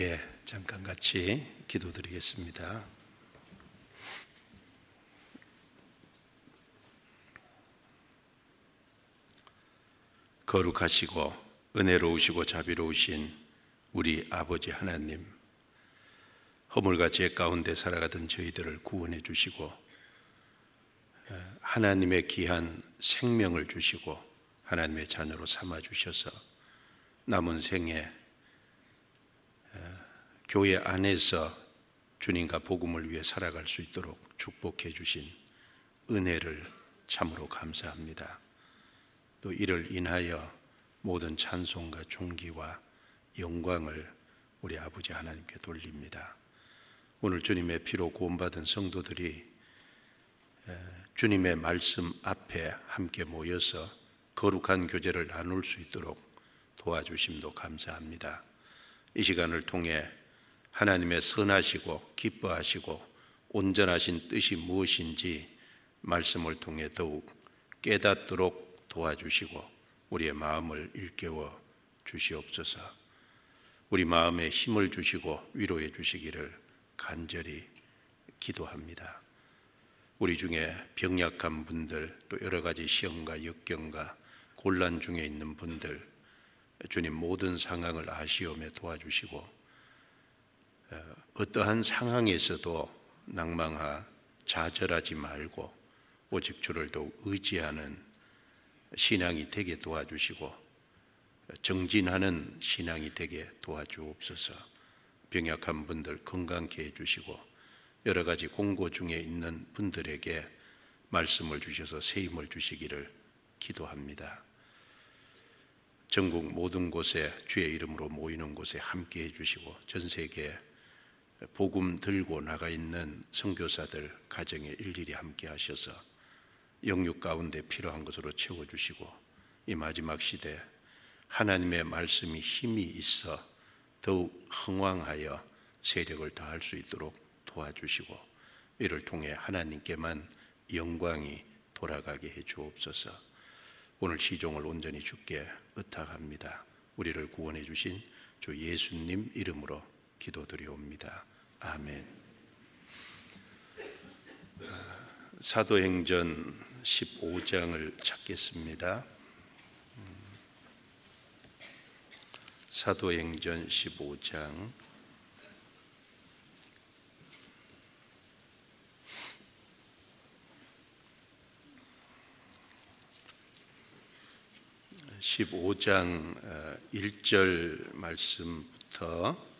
예, 잠깐 같이 기도드리겠습니다. 거룩하시고 은혜로우시고 자비로우신 우리 아버지 하나님, 허물과 죄 가운데 살아가던 저희들을 구원해 주시고 하나님의 귀한 생명을 주시고 하나님의 자녀로 삼아 주셔서 남은 생에 교회 안에서 주님과 복음을 위해 살아갈 수 있도록 축복해 주신 은혜를 참으로 감사합니다. 또 이를 인하여 모든 찬송과 존귀와 영광을 우리 아버지 하나님께 돌립니다. 오늘 주님의 피로 구원받은 성도들이 주님의 말씀 앞에 함께 모여서 거룩한 교제를 나눌 수 있도록 도와주심도 감사합니다. 이 시간을 통해 하나님의 선하시고 기뻐하시고 온전하신 뜻이 무엇인지 말씀을 통해 더욱 깨닫도록 도와주시고 우리의 마음을 일깨워 주시옵소서. 우리 마음에 힘을 주시고 위로해 주시기를 간절히 기도합니다. 우리 중에 병약한 분들 또 여러 가지 시험과 역경과 곤란 중에 있는 분들 주님 모든 상황을 아시오며 도와주시고 어, 어떠한 상황에서도 낭망하 좌절하지 말고 오직 주를 더욱 의지하는 신앙이 되게 도와주시고 정진하는 신앙이 되게 도와주옵소서. 병약한 분들 건강케 해주시고 여러 가지 공고 중에 있는 분들에게 말씀을 주셔서 새 힘을 주시기를 기도합니다. 전국 모든 곳에 주의 이름으로 모이는 곳에 함께 해주시고 전 세계 복음 들고 나가 있는 선교사들 가정에 일일이 함께 하셔서 영육 가운데 필요한 것으로 채워 주시고 이 마지막 시대 하나님의 말씀이 힘이 있어 더욱 흥왕하여 세력을 다할 수 있도록 도와주시고 이를 통해 하나님께만 영광이 돌아가게 해 주옵소서. 오늘 시종을 온전히 주께 의탁합니다. 우리를 구원해 주신 주 예수님 이름으로 기도드리옵니다. 아멘. 사도행전 15장을 찾겠습니다. 사도행전 15장 15장 1절 말씀부터 어,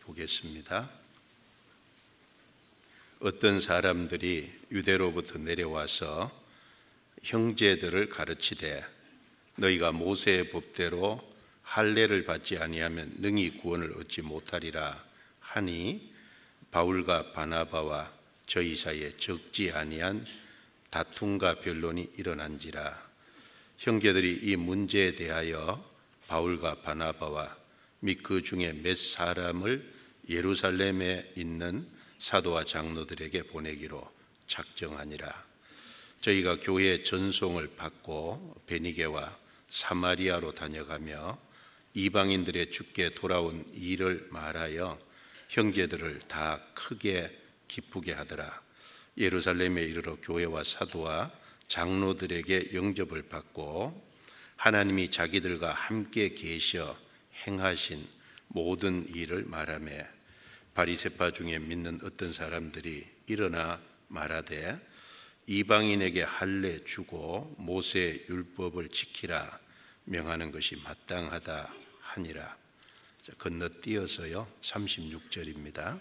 보겠습니다. 어떤 사람들이 유대로부터 내려와서 형제들을 가르치되 너희가 모세의 법대로 할례를 받지 아니하면 능히 구원을 얻지 못하리라 하니 바울과 바나바와 저희 사이에 적지 아니한 다툼과 변론이 일어난지라 형제들이 이 문제에 대하여 바울과 바나바와 및 그 중에 몇 사람을 예루살렘에 있는 사도와 장로들에게 보내기로 작정하니라. 저희가 교회 전송을 받고 베니게와 사마리아로 다녀가며 이방인들의 죽게 돌아온 일을 말하여 형제들을 다 크게 기쁘게 하더라. 예루살렘에 이르러 교회와 사도와 장로들에게 영접을 받고 하나님이 자기들과 함께 계셔 행하신 모든 일을 말하며 바리세파 중에 믿는 어떤 사람들이 일어나 말하되 이방인에게 할례 주고 모세 율법을 지키라 명하는 것이 마땅하다 하니라. 건너뛰어서요. 36절입니다.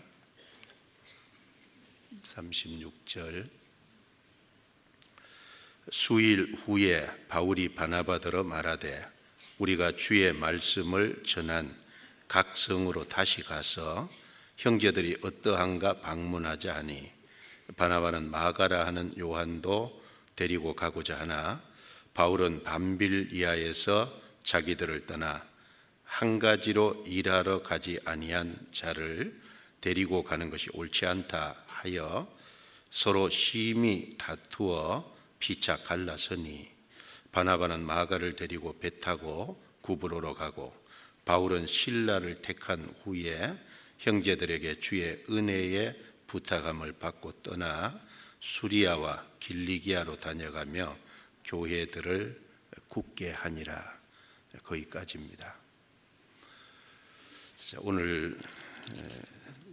36절 수일 후에 바울이 바나바더러 말하되 우리가 주의 말씀을 전한 각 성으로 다시 가서 형제들이 어떠한가 방문하자 하니 바나바는 마가라 하는 요한도 데리고 가고자 하나 바울은 밤빌이하에서 자기들을 떠나 한 가지로 일하러 가지 아니한 자를 데리고 가는 것이 옳지 않다 하여 서로 심히 다투어 피차 갈라서니 바나바는 마가를 데리고 배 타고 구브로로 가고 바울은 신라를 택한 후에 형제들에게 주의 은혜의 부탁함을 받고 떠나 수리아와 길리기아로 다녀가며 교회들을 굳게 하니라 거기까지입니다. 오늘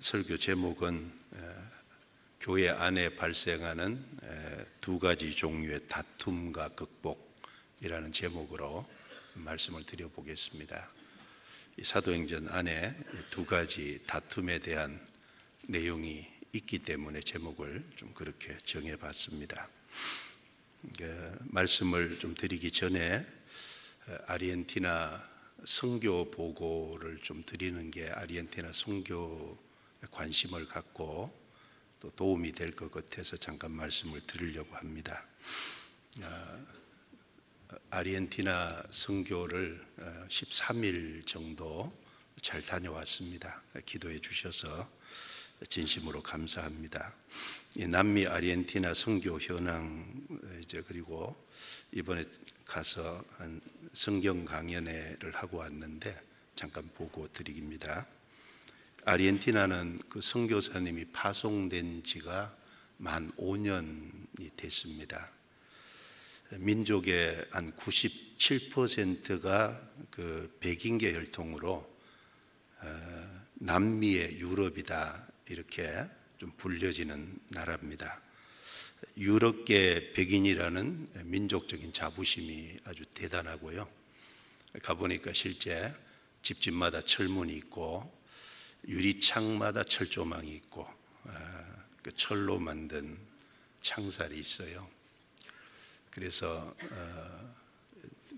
설교 제목은 교회 안에 발생하는 두 가지 종류의 다툼과 극복 이라는 제목으로 말씀을 드려보겠습니다. 사도행전 안에 두 가지 다툼에 대한 내용이 있기 때문에 제목을 좀 그렇게 정해봤습니다. 그 말씀을 좀 드리기 전에 아르헨티나 성교 보고를 좀 드리는 게 아르헨티나 성교 관심을 갖고 또 도움이 될 것 같아서 잠깐 말씀을 드리려고 합니다. 아, 아르헨티나 선교를 13일 어, 정도 잘 다녀왔습니다. 기도해 주셔서 진심으로 감사합니다. 남미 아르헨티나 선교 현황 이제 그리고 이번에 가서 한 성경 강연회를 하고 왔는데 잠깐 보고 드립니다. 아르헨티나는 그 선교사님이 파송된 지가 만 5년이 됐습니다. 민족의 한 97%가 그 백인계 혈통으로 어, 남미의 유럽이다 이렇게 좀 불려지는 나라입니다. 유럽계 백인이라는 민족적인 자부심이 아주 대단하고요. 가보니까 실제 집집마다 철문이 있고 유리창마다 철조망이 있고 어, 그 철로 만든 창살이 있어요. 그래서 어,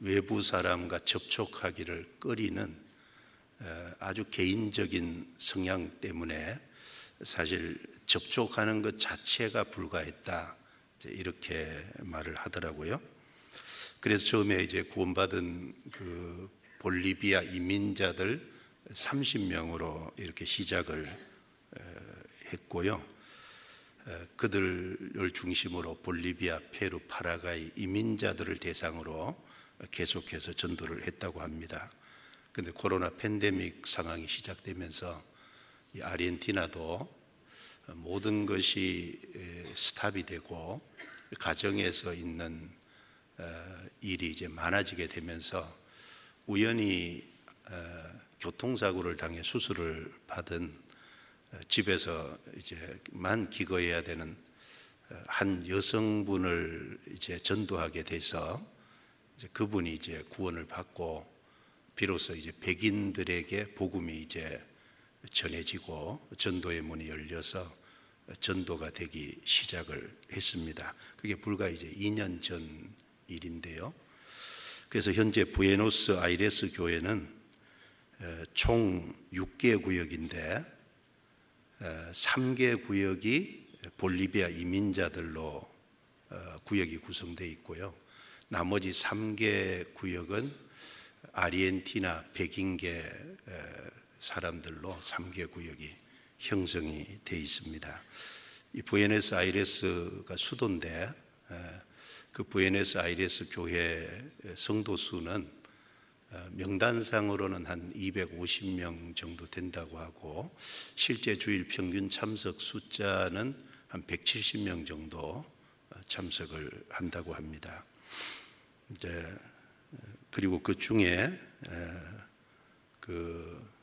외부 사람과 접촉하기를 꺼리는 어, 아주 개인적인 성향 때문에 사실 접촉하는 것 자체가 불가했다 이렇게 말을 하더라고요. 그래서 처음에 이제 구원받은 그 볼리비아 이민자들 30명으로 이렇게 시작을 했고요. 그들을 중심으로 볼리비아, 페루, 파라과이 이민자들을 대상으로 계속해서 전도를 했다고 합니다. 근데 코로나 팬데믹 상황이 시작되면서 이 아르헨티나도 모든 것이 스탑이 되고 가정에서 있는 일이 이제 많아지게 되면서 우연히 교통사고를 당해 수술을 받은 어, 집에서 이제 만 기거해야 되는 어, 한 여성분을 이제 전도하게 돼서 이제 그분이 이제 구원을 받고 비로소 이제 백인들에게 복음이 이제 전해지고 전도의 문이 열려서 전도가 되기 시작을 했습니다. 그게 불과 이제 2년 전 일인데요. 그래서 현재 부에노스 아이레스 교회는 총 6개 구역인데 3개 구역이 볼리비아 이민자들로 어, 구역이 구성되어 있고요. 나머지 3개 구역은 아르헨티나 백인계 사람들로 3개 구역이 형성이 되어 있습니다. 이 부에노스 아이레스가 수도인데 그 부에노스 아이레스 교회 성도 수는 어, 명단상으로는 한 250명 정도 된다고 하고 실제 주일 평균 참석 숫자는 한 170명 정도 어, 참석을 한다고 합니다. 이제 어, 그리고 그 중에 그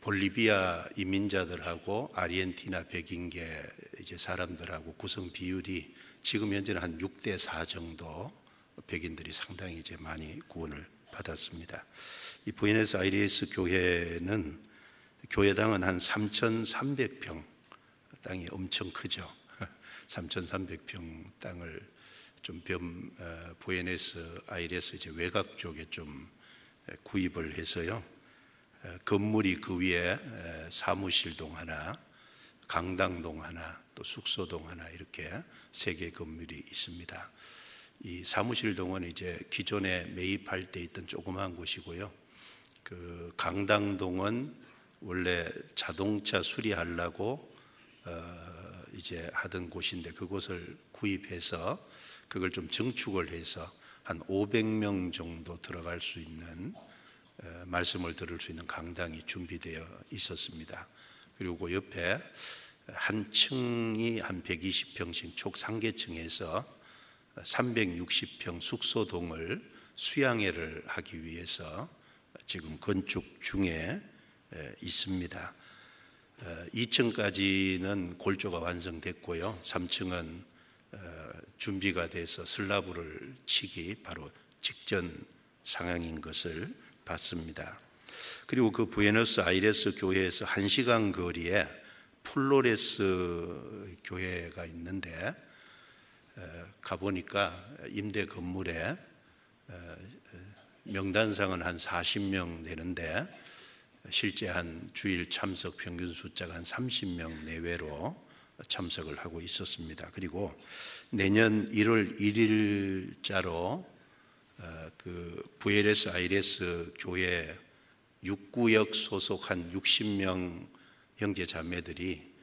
볼리비아 이민자들하고 아르헨티나 백인계 이제 사람들하고 구성 비율이 지금 현재는 한 6대 4 정도 백인들이 상당히 이제 많이 구원을 받았습니다. 이 부에노스 아이레스 교회는 교회당은 한 3,300평 땅이 엄청 크죠. 3,300평 땅을 좀 변, 어, 부에노스 아이레스 이제 외곽 쪽에 좀 구입을 해서요. 건물이 그 위에 사무실동 하나, 강당동 하나, 또 숙소동 하나 이렇게 세 개 건물이 있습니다. 이 사무실 동은 이제 기존에 매입할 때 있던 조그마한 곳이고요. 그 강당동은 원래 자동차 수리하려고 어 이제 하던 곳인데 그곳을 구입해서 그걸 좀 증축을 해서 한 500명 정도 들어갈 수 있는 어, 말씀을 들을 수 있는 강당이 준비되어 있었습니다. 그리고 그 옆에 한 층이 한 120평씩 촉상계층에서 360평 숙소동을 수양회를 하기 위해서 지금 건축 중에 있습니다. 2층까지는 골조가 완성됐고요. 3층은 어, 준비가 돼서 슬라브를 치기 바로 직전 상황인 것을 봤습니다. 그리고 그 부에노스 아이레스 교회에서 1시간 거리에 플로레스 교회가 있는데 가보니까 임대 건물에 명단상은 한 40명 되는데 실제 한 주일 참석 평균 숫자가 한 30명 내외로 참석을 하고 있었습니다. 그리고 내년 1월 1일자로 어, 그 부에레스 아이레스 교회 6구역 소속 한 60명 형제 자매들이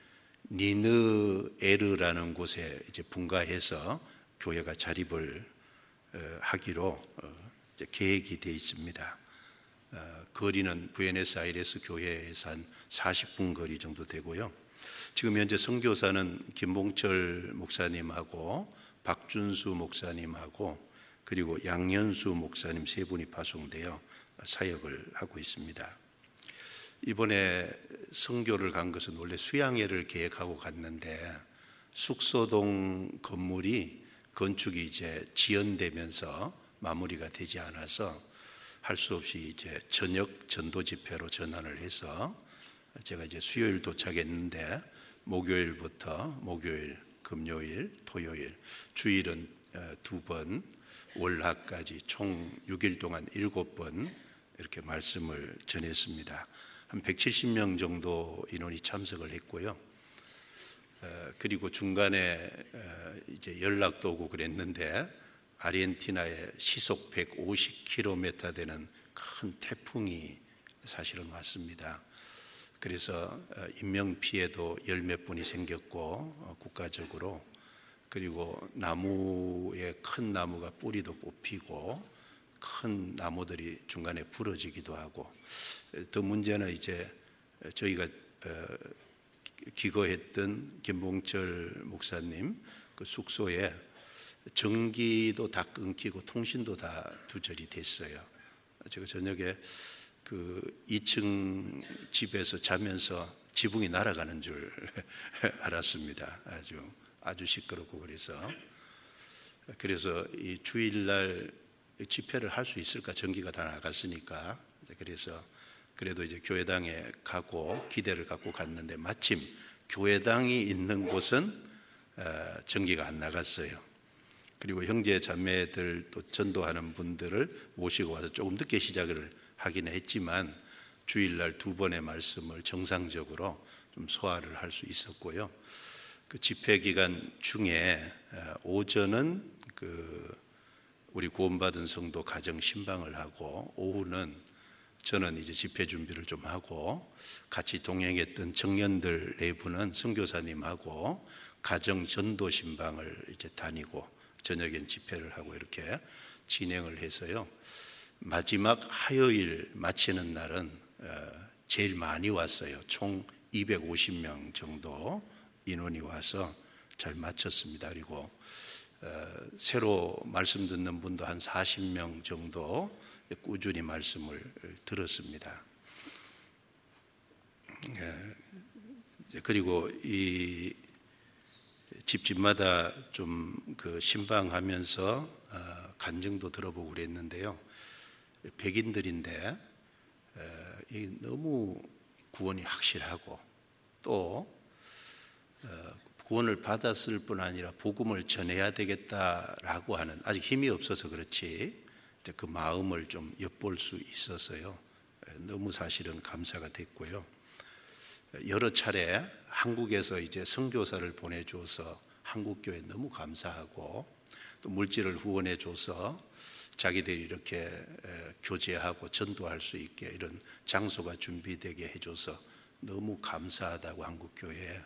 니느 에르라는 곳에 이제 분가해서 교회가 자립을 어, 하기로 어, 계획이 되어 있습니다. 거리는 부에네스아이레스 교회에서 한 40분 거리 정도 되고요. 지금 현재 선교사는 김봉철 목사님하고 박준수 목사님하고 그리고 양현수 목사님 세 분이 파송되어 사역을 하고 있습니다. 이번에 선교를 간 것은 원래 수양회를 계획하고 갔는데 숙소동 건물이 건축이 이제 지연되면서 마무리가 되지 않아서 할 수 없이 이제 저녁 전도 집회로 전환을 해서 제가 이제 수요일 도착했는데 목요일부터 목요일, 금요일, 토요일, 주일은 어, 두 번, 월화까지 총 6일 동안 7번 이렇게 말씀을 전했습니다. 한 170명 정도 인원이 참석을 했고요. 어, 그리고 중간에 어, 이제 연락도 오고 그랬는데 아르헨티나에 시속 150km 되는 큰 태풍이 사실은 왔습니다. 그래서 어, 인명 피해도 열 몇 분이 생겼고 어, 국가적으로 그리고 나무에 큰 나무가 뿌리도 뽑히고 큰 나무들이 중간에 부러지기도 하고 더 문제는 이제 저희가 어, 기거했던 김봉철 목사님 그 숙소에 전기도 다 끊기고 통신도 다 두절이 됐어요. 제가 저녁에 그 2층 집에서 자면서 지붕이 날아가는 줄 알았습니다. 아주 아주 시끄럽고 그래서 그래서 이 주일날 집회를 할 수 있을까 전기가 다 나갔으니까 그래서 그래도 이제 교회당에 가고 기대를 갖고 갔는데 마침 교회당이 있는 곳은 어, 전기가 안 나갔어요. 그리고 형제 자매들 또 전도하는 분들을 모시고 와서 조금 늦게 시작을 하긴 했지만 주일날 두 번의 말씀을 정상적으로 좀 소화를 할 수 있었고요. 그 집회 기간 중에 어, 오전은 그 우리 구원받은 성도 가정 신방을 하고 오후는 저는 이제 집회 준비를 좀 하고 같이 동행했던 청년들 내부는 선교사님하고 가정 전도 신방을 이제 다니고 저녁엔 집회를 하고 이렇게 진행을 해서요. 마지막 화요일 마치는 날은 어, 제일 많이 왔어요. 총 250명 정도 인원이 와서 잘 마쳤습니다. 그리고 어, 새로 말씀 듣는 분도 한 40명 정도 꾸준히 말씀을 들었습니다. 예, 그리고 이 집집마다 좀 그 신방하면서 어, 간증도 들어보고 그랬는데요. 백인들인데 너무 구원이 확실하고 또 어, 구원을 받았을 뿐 아니라 복음을 전해야 되겠다라고 하는 아직 힘이 없어서 그렇지 그 마음을 좀 엿볼 수 있어서요. 너무 사실은 감사가 됐고요. 여러 차례 한국에서 이제 선교사를 보내줘서 한국 교회 너무 감사하고 또 물질을 후원해 줘서 자기들이 이렇게 교제하고 전도할 수 있게 이런 장소가 준비되게 해줘서 너무 감사하다고 한국 교회에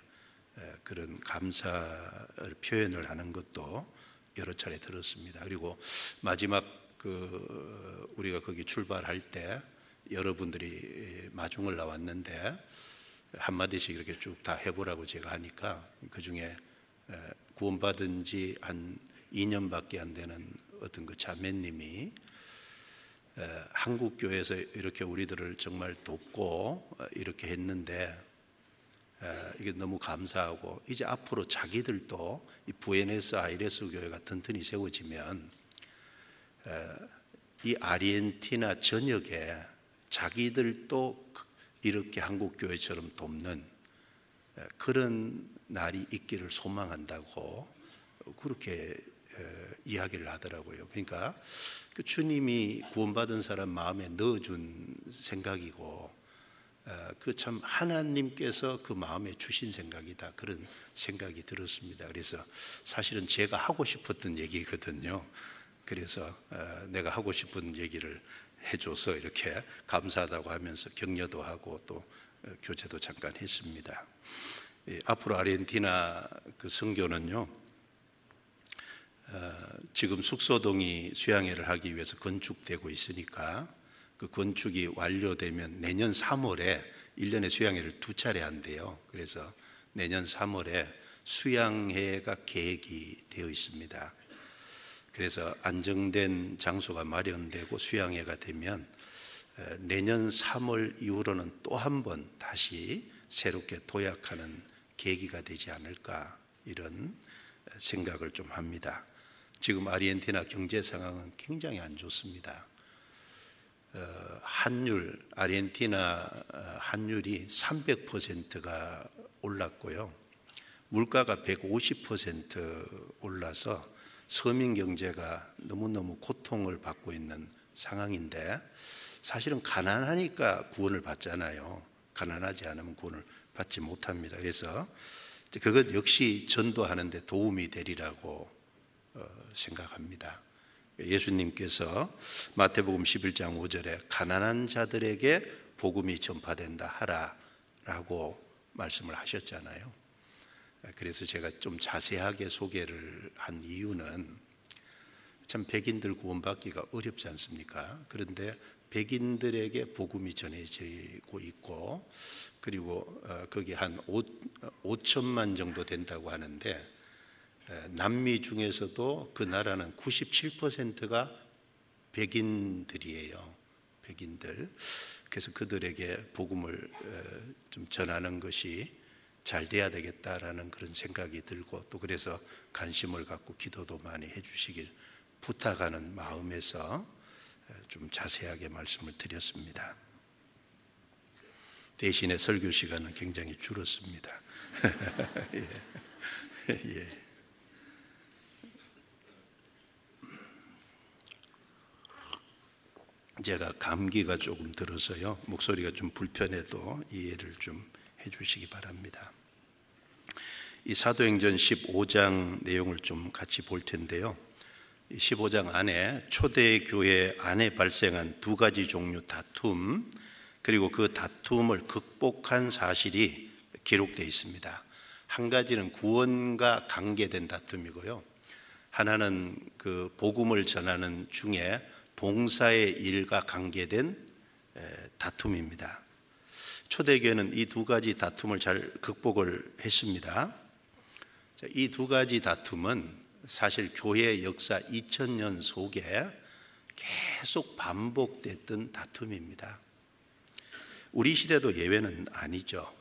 그런 감사를 표현을 하는 것도 여러 차례 들었습니다. 그리고 마지막 그 우리가 거기 출발할 때 여러분들이 마중을 나왔는데 한 마디씩 이렇게 쭉 다 해보라고 제가 하니까 그 중에 구원받은 지 한 2년밖에 안 되는 어떤 그 자매님이 한국 교회에서 이렇게 우리들을 정말 돕고 어, 이렇게 했는데 이게 너무 감사하고 이제 앞으로 자기들도 이 부에네스 아이레스 교회가 튼튼히 세워지면 이 아르헨티나 전역에 자기들도 이렇게 한국 교회처럼 돕는 그런 날이 있기를 소망한다고 그렇게 이야기를 하더라고요. 그러니까 그 주님이 구원받은 사람 마음에 넣어준 생각이고 그 참 하나님께서 그 마음에 주신 생각이다 그런 생각이 들었습니다. 그래서 사실은 제가 하고 싶었던 얘기거든요. 그래서 내가 하고 싶은 얘기를 해줘서 이렇게 감사하다고 하면서 격려도 하고 또 교제도 잠깐 했습니다. 앞으로 아르헨티나 그 선교는요. 어, 지금 숙소동이 수양회를 하기 위해서 건축되고 있으니까 그 건축이 완료되면 내년 3월에 1년에 수양회를 두 차례 한대요. 그래서 내년 3월에 수양회가 계획이 되어 있습니다. 그래서 안정된 장소가 마련되고 수양회가 되면 내년 3월 이후로는 또 한 번 다시 새롭게 도약하는 계기가 되지 않을까 이런 생각을 좀 합니다. 지금 아르헨티나 경제 상황은 굉장히 안 좋습니다. 어, 환율, 아르헨티나 어, 환율이 300%가 올랐고요. 물가가 150% 올라서 서민 경제가 너무너무 고통을 받고 있는 상황인데 사실은 가난하니까 구원을 받잖아요. 가난하지 않으면 구원을 받지 못합니다. 그래서 그것 역시 전도하는데 도움이 되리라고 어, 생각합니다. 예수님께서 마태복음 11장 5절에 가난한 자들에게 복음이 전파된다 하라라고 말씀을 하셨잖아요. 그래서 제가 좀 자세하게 소개를 한 이유는 참 백인들 구원받기가 어렵지 않습니까? 그런데 백인들에게 복음이 전해지고 있고 그리고 어, 거기 한 5, 5천만 정도 된다고 하는데 남미 중에서도 그 나라는 97%가 백인들이에요. 백인들. 그래서 그들에게 복음을 좀 전하는 것이 잘 돼야 되겠다라는 그런 생각이 들고 또 그래서 관심을 갖고 기도도 많이 해주시길 부탁하는 마음에서 좀 자세하게 말씀을 드렸습니다. 대신에 설교 시간은 굉장히 줄었습니다. 예. 예. 제가 감기가 조금 들어서요. 목소리가 좀 불편해도 이해를 좀 해주시기 바랍니다. 이 사도행전 15장 내용을 좀 같이 볼 텐데요. 15장 안에 초대교회 안에 발생한 두 가지 종류 다툼, 그리고 그 다툼을 극복한 사실이 기록되어 있습니다. 한 가지는 구원과 관계된 다툼이고요. 하나는 그 복음을 전하는 중에 봉사의 일과 관계된 다툼입니다. 초대교회는 이 두 가지 다툼을 잘 극복을 했습니다. 이 두 가지 다툼은 사실 교회 역사 2000년 속에 계속 반복됐던 다툼입니다. 우리 시대도 예외는 아니죠.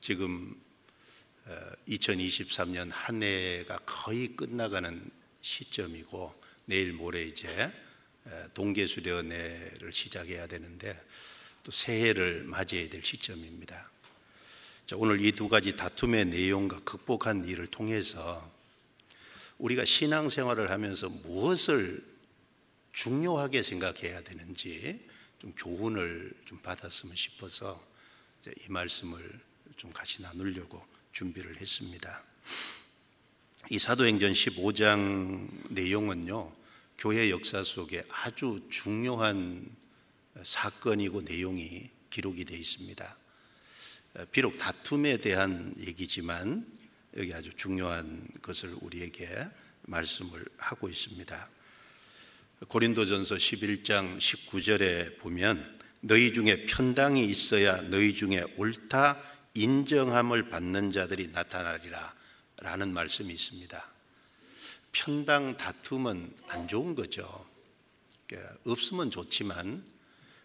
지금 2023년 한 해가 거의 끝나가는 시점이고 내일 모레 이제 동계수련회를 시작해야 되는데 또 새해를 맞이해야 될 시점입니다. 자, 오늘 이 두 가지 다툼의 내용과 극복한 일을 통해서 우리가 신앙생활을 하면서 무엇을 중요하게 생각해야 되는지 좀 교훈을 좀 받았으면 싶어서 이 말씀을 좀 같이 나누려고 준비를 했습니다. 이 사도행전 15장 내용은요, 교회 역사 속에 아주 중요한 사건이고 내용이 기록이 되어 있습니다. 비록 다툼에 대한 얘기지만 여기 아주 중요한 것을 우리에게 말씀을 하고 있습니다. 고린도전서 11장 19절에 보면 너희 중에 편당이 있어야 너희 중에 옳다 인정함을 받는 자들이 나타나리라 라는 말씀이 있습니다. 편당 다툼은 안 좋은 거죠. 그러니까 없으면 좋지만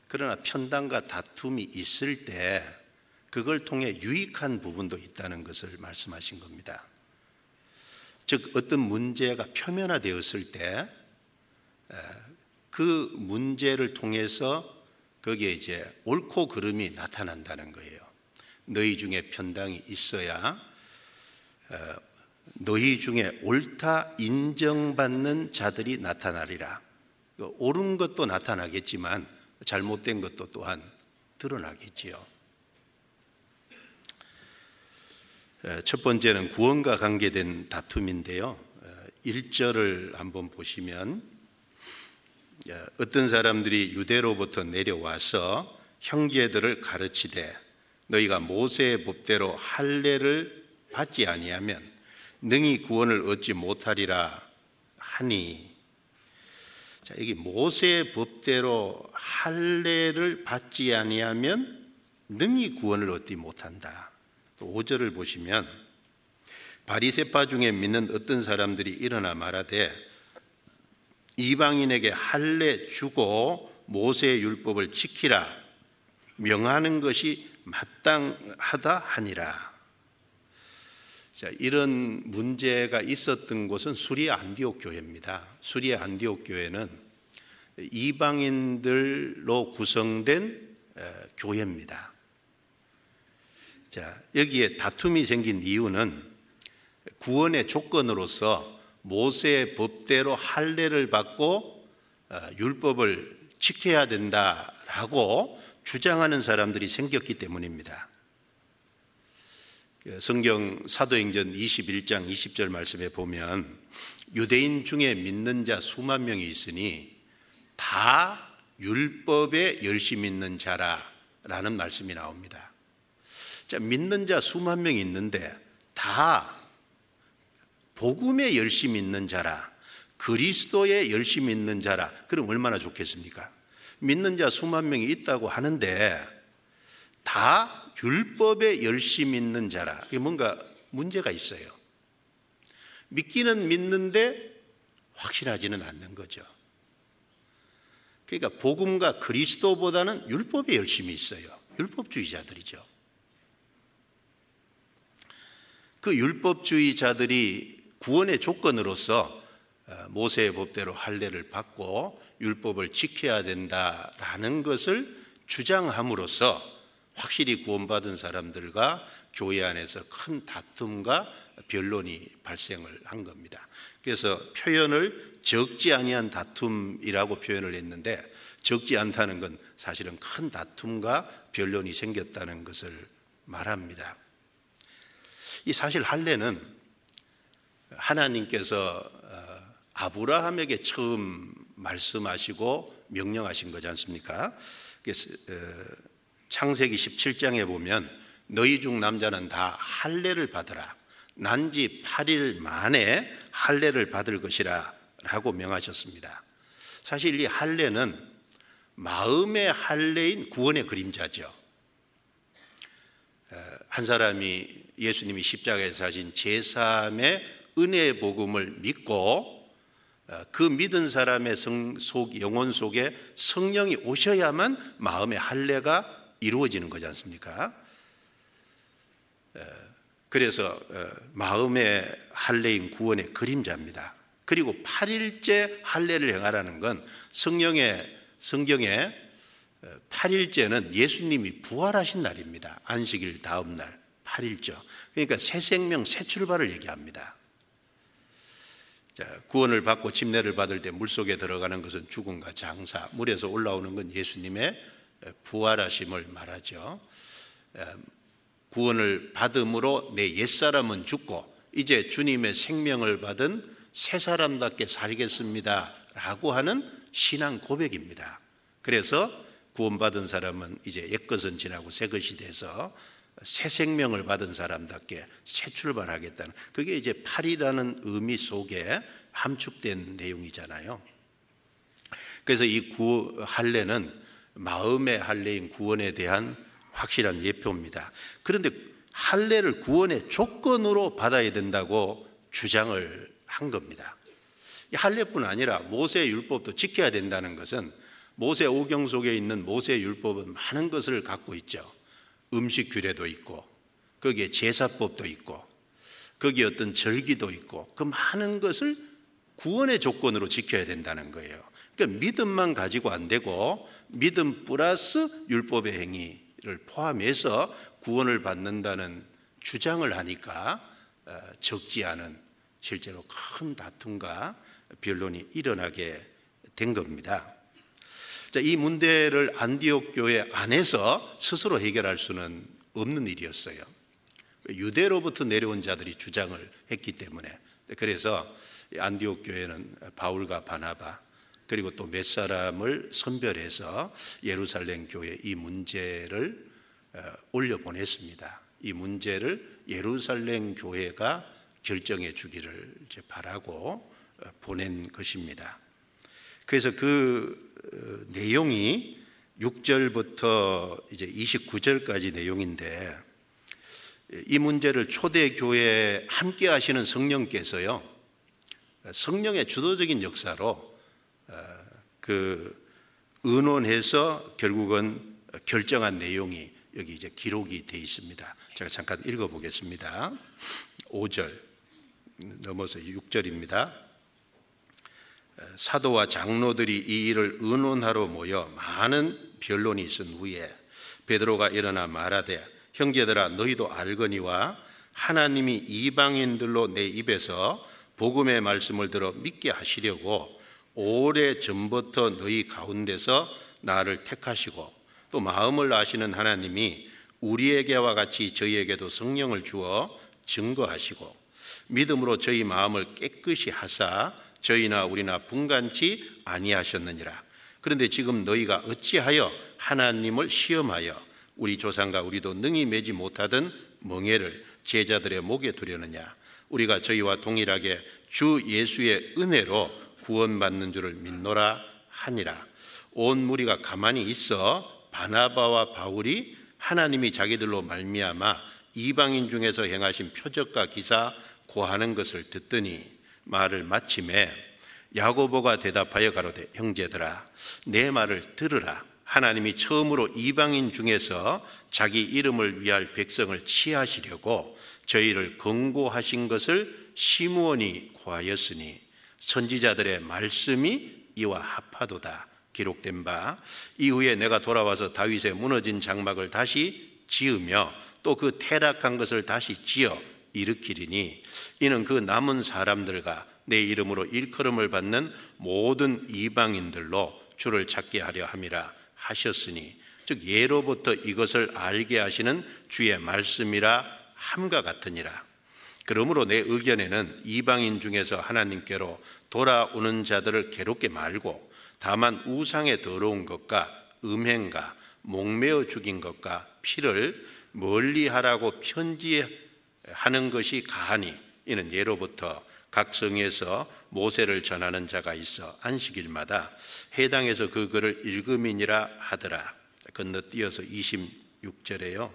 그러나 편당과 다툼이 있을 때 그걸 통해 유익한 부분도 있다는 것을 말씀하신 겁니다. 즉 어떤 문제가 표면화되었을 때 그 문제를 통해서 거기에 이제 옳고 그름이 나타난다는 거예요. 너희 중에 편당이 있어야 너희 중에 옳다 인정받는 자들이 나타나리라. 옳은 것도 나타나겠지만 잘못된 것도 또한 드러나겠지요. 첫 번째는 구원과 관계된 다툼인데요. 1절을 한번 보시면 어떤 사람들이 유대로부터 내려와서 형제들을 가르치되 너희가 모세의 법대로 할례를 받지 아니하면 능히 구원을 얻지 못하리라 하니 자, 여기 모세의 법대로 할례를 받지 아니하면 능히 구원을 얻지 못한다. 5절을 보시면 바리세파 중에 믿는 어떤 사람들이 일어나 말하되 이방인에게 할례 주고 모세의 율법을 지키라 명하는 것이 마땅하다 하니라. 자, 이런 문제가 있었던 곳은 수리아 안디옥 교회입니다. 수리아 안디옥 교회는 이방인들로 구성된 교회입니다. 자, 여기에 다툼이 생긴 이유는 구원의 조건으로서 모세의 법대로 할례를 받고 어, 율법을 지켜야 된다라고 주장하는 사람들이 생겼기 때문입니다. 그 성경 사도행전 21장 20절 말씀에 보면 유대인 중에 믿는 자 수만 명이 있으니 다 율법에 열심히 있는 자라라는 말씀이 나옵니다. 자, 믿는 자 수만 명이 있는데 다 복음에 열심히 있는 자라, 그리스도에 열심히 있는 자라, 그럼 얼마나 좋겠습니까? 믿는 자 수만 명이 있다고 하는데 다 율법에 열심히 있는 자라. 이게 뭔가 문제가 있어요. 믿기는 믿는데 확실하지는 않는 거죠. 그러니까 복음과 그리스도보다는 율법에 열심히 있어요. 율법주의자들이죠. 그 율법주의자들이 구원의 조건으로서 어, 모세의 법대로 할례를 받고 율법을 지켜야 된다라는 것을 주장함으로써 확실히 구원받은 사람들과 교회 안에서 큰 다툼과 변론이 발생을 한 겁니다. 그래서 표현을 적지 아니한 다툼이라고 표현을 했는데 적지 않다는 건 사실은 큰 다툼과 변론이 생겼다는 것을 말합니다. 이 사실 할례는 하나님께서 어, 아브라함에게 처음 말씀하시고 명령하신 거지 않습니까? 어, 창세기 17장에 보면 너희 중 남자는 다 할례를 받으라. 난지 8일 만에 할례를 받을 것이라 라고 명하셨습니다. 사실 이 할례는 마음의 할례인 구원의 그림자죠. 어, 한 사람이 예수님이 십자가에서 하신 제3의 은혜의 복음을 믿고 어, 그 믿은 사람의 영혼 속에 성령이 오셔야만 마음의 할례가 이루어지는 거지 않습니까? 어, 그래서 어, 마음의 할례인 구원의 그림자입니다. 그리고 8일째 할례를 행하라는 건 성령의 성경에 8일째는 예수님이 부활하신 날입니다. 안식일 다음 날. 8일죠. 그러니까 새 생명, 새 출발을 얘기합니다. 자, 구원을 받고 침례를 받을 때 물속에 들어가는 것은 죽음과 장사, 물에서 올라오는 건 예수님의 부활하심을 말하죠. 구원을 받음으로 내 옛사람은 죽고 이제 주님의 생명을 받은 새 사람답게 살겠습니다. 라고 하는 신앙 고백입니다. 그래서 구원받은 사람은 이제 옛것은 지나고 새 것이 돼서 새 생명을 받은 사람답게 새 출발하겠다는 그게 이제 팔이라는 의미 속에 함축된 내용이잖아요. 그래서 이 구, 할례는 마음의 할례인 구원에 대한 확실한 예표입니다. 그런데 할례를 구원의 조건으로 받아야 된다고 주장을 한 겁니다. 할례뿐 아니라 모세 율법도 지켜야 된다는 것은 모세 오경 속에 있는 모세 율법은 많은 것을 갖고 있죠. 음식 규례도 있고 거기에 제사법도 있고 거기에 어떤 절기도 있고 그 많은 것을 구원의 조건으로 지켜야 된다는 거예요. 그러니까 믿음만 가지고 안 되고 믿음 플러스 율법의 행위를 포함해서 구원을 받는다는 주장을 하니까 어, 적지 않은 실제로 큰 다툼과 변론이 일어나게 된 겁니다. 자, 이 문제를 안디옥 교회 안에서 스스로 해결할 수는 없는 일이었어요. 유대로부터 내려온 자들이 주장을 했기 때문에 그래서 안디옥 교회는 바울과 바나바 그리고 또 몇 사람을 선별해서 예루살렘 교회 이 문제를 어, 올려 보냈습니다. 이 문제를 예루살렘 교회가 결정해 주기를 바라고 어, 보낸 것입니다. 그래서 그 어, 내용이 6절부터 이제 29절까지 내용인데 이 문제를 초대 교회에 함께 하시는 성령께서요. 성령의 주도적인 역사로 어, 그 의논해서 결국은 결정한 내용이 여기 이제 기록이 되어 있습니다. 제가 잠깐 읽어 보겠습니다. 5절 넘어서 6절입니다. 사도와 장로들이 이 일을 의논하러 모여 많은 변론이 있은 후에 베드로가 일어나 말하되 형제들아 너희도 알거니와 하나님이 이방인들로 내 입에서 복음의 말씀을 들어 믿게 하시려고 오래 전부터 너희 가운데서 나를 택하시고 또 마음을 아시는 하나님이 우리에게와 같이 저희에게도 성령을 주어 증거하시고 믿음으로 저희 마음을 깨끗이 하사 저희나 우리나 분간치 아니하셨느니라. 그런데 지금 너희가 어찌하여 하나님을 시험하여 우리 조상과 우리도 능히 매지 못하던 멍해를 제자들의 목에 두려느냐? 우리가 저희와 동일하게 주 예수의 은혜로 구원받는 줄을 믿노라 하니라. 온 무리가 가만히 있어 바나바와 바울이 하나님이 자기들로 말미암아 이방인 중에서 행하신 표적과 기사 고하는 것을 듣더니 말을 마침에 야고보가 대답하여 가로되 형제들아 내 말을 들으라 하나님이 처음으로 이방인 중에서 자기 이름을 위할 백성을 취하시려고 저희를 권고하신 것을 시무원이 고하였으니 선지자들의 말씀이 이와 합하도다. 기록된 바 이후에 내가 돌아와서 다윗의 무너진 장막을 다시 지으며 또그 퇴락한 것을 다시 지어 일으키리니 이는 그 남은 사람들과 내 이름으로 일컬음을 받는 모든 이방인들로 주를 찾게 하려 함이라 하셨으니 즉 예로부터 이것을 알게 하시는 주의 말씀이라 함과 같으니라 그러므로 내 의견에는 이방인 중에서 하나님께로 돌아오는 자들을 괴롭게 말고 다만 우상에 더러운 것과 음행과 목매어 죽인 것과 피를 멀리하라고 편지하는 것이 가하니 이는 예로부터 각 성에서 모세를 전하는 자가 있어 안식일마다 해당해서 그 글을 읽음이니라 하더라. 건너뛰어서 26절에요.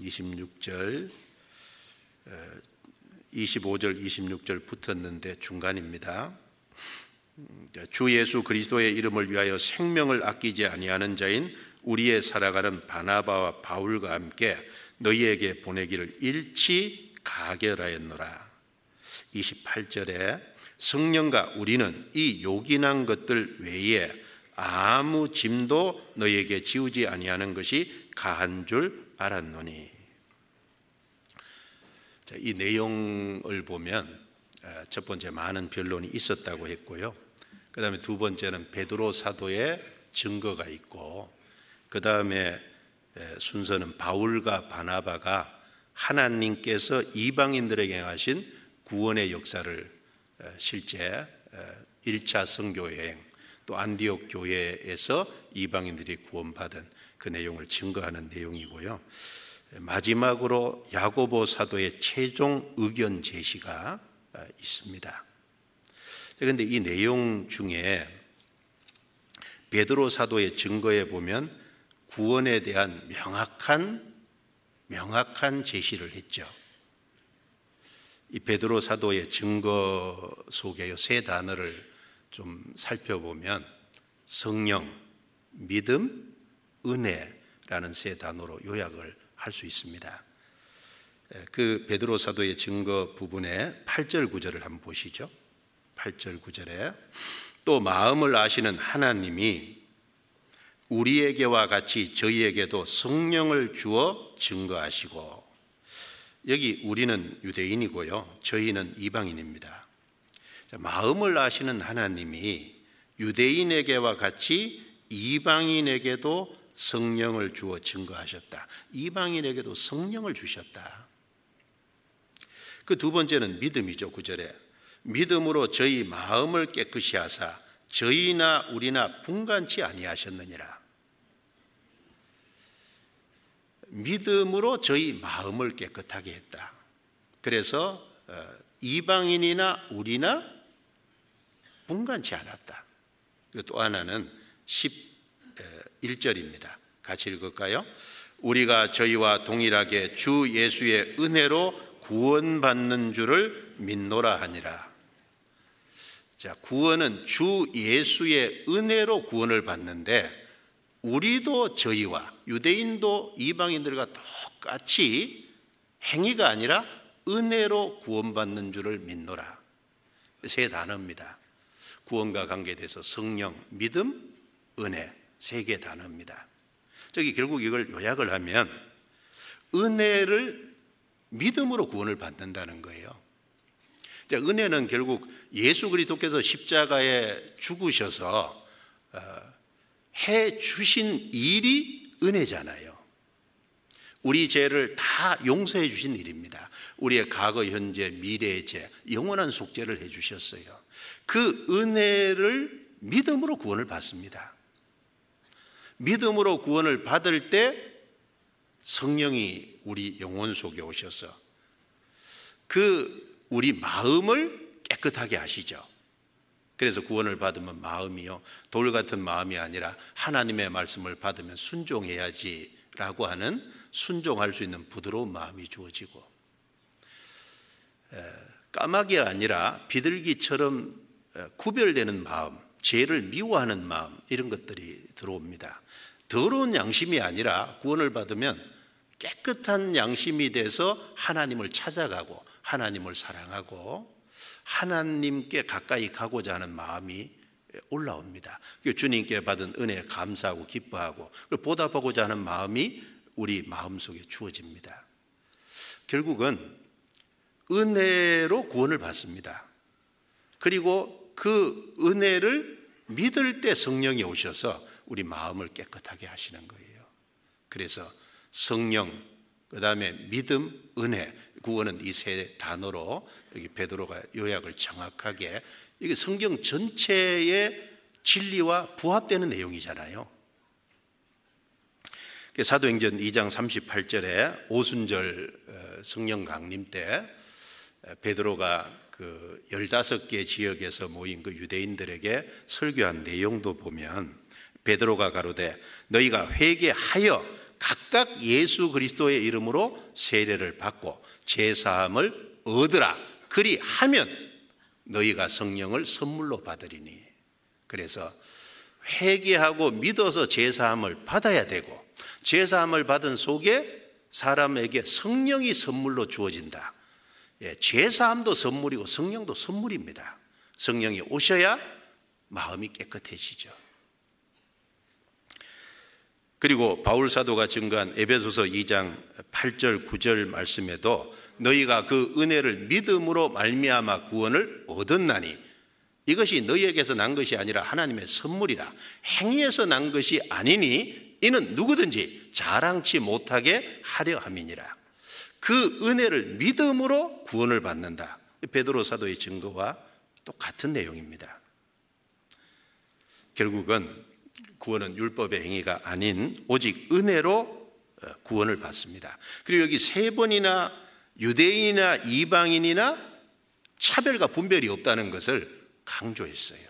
26절, 25절, 26절 붙었는데 중간입니다. 주 예수 그리스도의 이름을 위하여 생명을 아끼지 아니하는 자인 우리의 살아가는 바나바와 바울과 함께 너희에게 보내기를 일치 가결하였노라. 28절에 성령과 우리는 이 요긴한 것들 외에 아무 짐도 너에게 지우지 아니하는 것이 가한 줄 알았노니. 이 내용을 보면 첫 번째 많은 변론이 있었다고 했고요. 그 다음에 두 번째는 베드로 사도의 증거가 있고, 그 다음에 순서는 바울과 바나바가 하나님께서 이방인들에게 행하신 구원의 역사를 실제 1차 성교 여행 또 안디옥 교회에서 이방인들이 구원받은 그 내용을 증거하는 내용이고요. 마지막으로 야고보 사도의 최종 의견 제시가 있습니다. 그런데 이 내용 중에 베드로 사도의 증거에 보면 구원에 대한 명확한 명확한 제시를 했죠. 이 베드로 사도의 증거 속에 세 단어를 좀 살펴보면 성령, 믿음, 은혜라는 세 단어로 요약을 할 수 있습니다. 그 베드로 사도의 증거 부분에 8절 9절을 한번 보시죠. 8절 9절에 또 마음을 아시는 하나님이 우리에게와 같이 저희에게도 성령을 주어 증거하시고 여기 우리는 유대인이고요. 저희는 이방인입니다. 마음을 아시는 하나님이 유대인에게와 같이 이방인에게도 성령을 주어 증거하셨다. 이방인에게도 성령을 주셨다. 그 두 번째는 믿음이죠. 구절에 믿음으로 저희 마음을 깨끗이 하사 저희나 우리나 분간치 아니하셨느니라. 믿음으로 저희 마음을 깨끗하게 했다. 그래서 어, 이방인이나 우리나 분간치 않았다. 또 하나는 11절입니다. 같이 읽을까요? 우리가 저희와 동일하게 주 예수의 은혜로 구원받는 줄을 믿노라 하니라. 자, 구원은 주 예수의 은혜로 구원을 받는데 우리도 저희와 유대인도 이방인들과 똑같이 행위가 아니라 은혜로 구원받는 줄을 믿노라. 세 단어입니다. 구원과 관계돼서 성령, 믿음, 은혜 세 개 단어입니다. 저기 결국 이걸 요약을 하면 은혜를 믿음으로 구원을 받는다는 거예요. 은혜는 결국 예수 그리스도께서 십자가에 죽으셔서 어, 해 주신 일이 은혜잖아요. 우리 죄를 다 용서해 주신 일입니다. 우리의 과거, 현재, 미래의 죄, 영원한 속죄를 해 주셨어요. 그 은혜를 믿음으로 구원을 받습니다. 믿음으로 구원을 받을 때 성령이 우리 영혼 속에 오셔서 그 우리 마음을 깨끗하게 하시죠. 그래서 구원을 받으면 마음이요. 돌 같은 마음이 아니라 하나님의 말씀을 받으면 순종해야지라고 하는 순종할 수 있는 부드러운 마음이 주어지고 까마귀가 아니라 비둘기처럼 구별되는 마음, 죄를 미워하는 마음 이런 것들이 들어옵니다. 더러운 양심이 아니라 구원을 받으면 깨끗한 양심이 돼서 하나님을 찾아가고 하나님을 사랑하고 하나님께 가까이 가고자 하는 마음이 올라옵니다. 주님께 받은 은혜에 감사하고 기뻐하고 보답하고자 하는 마음이 우리 마음 속에 주어집니다. 결국은 은혜로 구원을 받습니다. 그리고 그 은혜를 믿을 때 성령이 오셔서 우리 마음을 깨끗하게 하시는 거예요. 그래서 성령, 그 다음에 믿음, 은혜, 구원은 이 세 단어로 여기 베드로가 요약을 정확하게 이게 성경 전체의 진리와 부합되는 내용이잖아요. 사도행전 2장 38절에 오순절 어, 성령 강림 때 어, 베드로가 그 15개 지역에서 모인 그 유대인들에게 설교한 내용도 보면 베드로가 가로되 너희가 회개하여 각각 예수 그리스도의 이름으로 세례를 받고 제사함을 얻으라. 그리 하면 너희가 성령을 선물로 받으리니. 그래서 회개하고 믿어서 제사함을 받아야 되고 제사함을 받은 속에 사람에게 성령이 선물로 주어진다. 예, 제사함도 선물이고 성령도 선물입니다. 성령이 오셔야 마음이 깨끗해지죠. 그리고 바울 사도가 증거한 에베소서 2장 8절 9절 말씀에도 너희가 그 은혜를 믿음으로 말미암아 구원을 얻었나니 이것이 너희에게서 난 것이 아니라 하나님의 선물이라. 행위에서 난 것이 아니니 이는 누구든지 자랑치 못하게 하려 함이니라. 그 은혜를 믿음으로 구원을 받는다. 베드로 사도의 증거와 똑같은 내용입니다. 결국은 구원은 율법의 행위가 아닌 오직 은혜로 어, 구원을 받습니다. 그리고 여기 세 번이나 유대인이나 이방인이나 차별과 분별이 없다는 것을 강조했어요.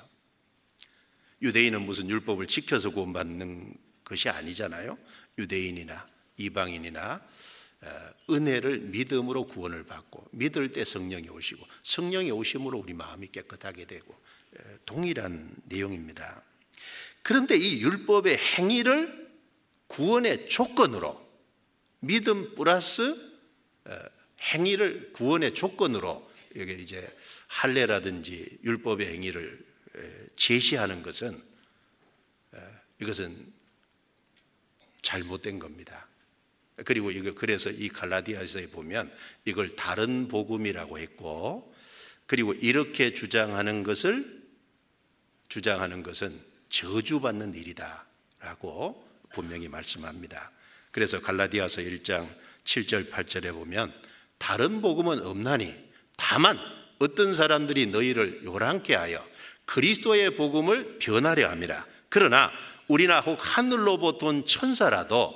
유대인은 무슨 율법을 지켜서 구원받는 것이 아니잖아요. 유대인이나 이방인이나 어, 은혜를 믿음으로 구원을 받고 믿을 때 성령이 오시고 성령이 오심으로 우리 마음이 깨끗하게 되고 어, 동일한 내용입니다. 그런데 이 율법의 행위를 구원의 조건으로 믿음 플러스 어, 행위를 구원의 조건으로 여기 이제 할례라든지 율법의 행위를 제시하는 것은 이것은 잘못된 겁니다. 그리고 이거 그래서 이 갈라디아서에 보면 이걸 다른 복음이라고 했고 그리고 이렇게 주장하는 것을 주장하는 것은 저주받는 일이다라고 분명히 말씀합니다. 그래서 갈라디아서 1장 7절 8절에 보면 다른 복음은 없나니 다만 어떤 사람들이 너희를 요란케 하여 그리스도의 복음을 변하려 함이라. 그러나 우리나 혹 하늘로부터 온 천사라도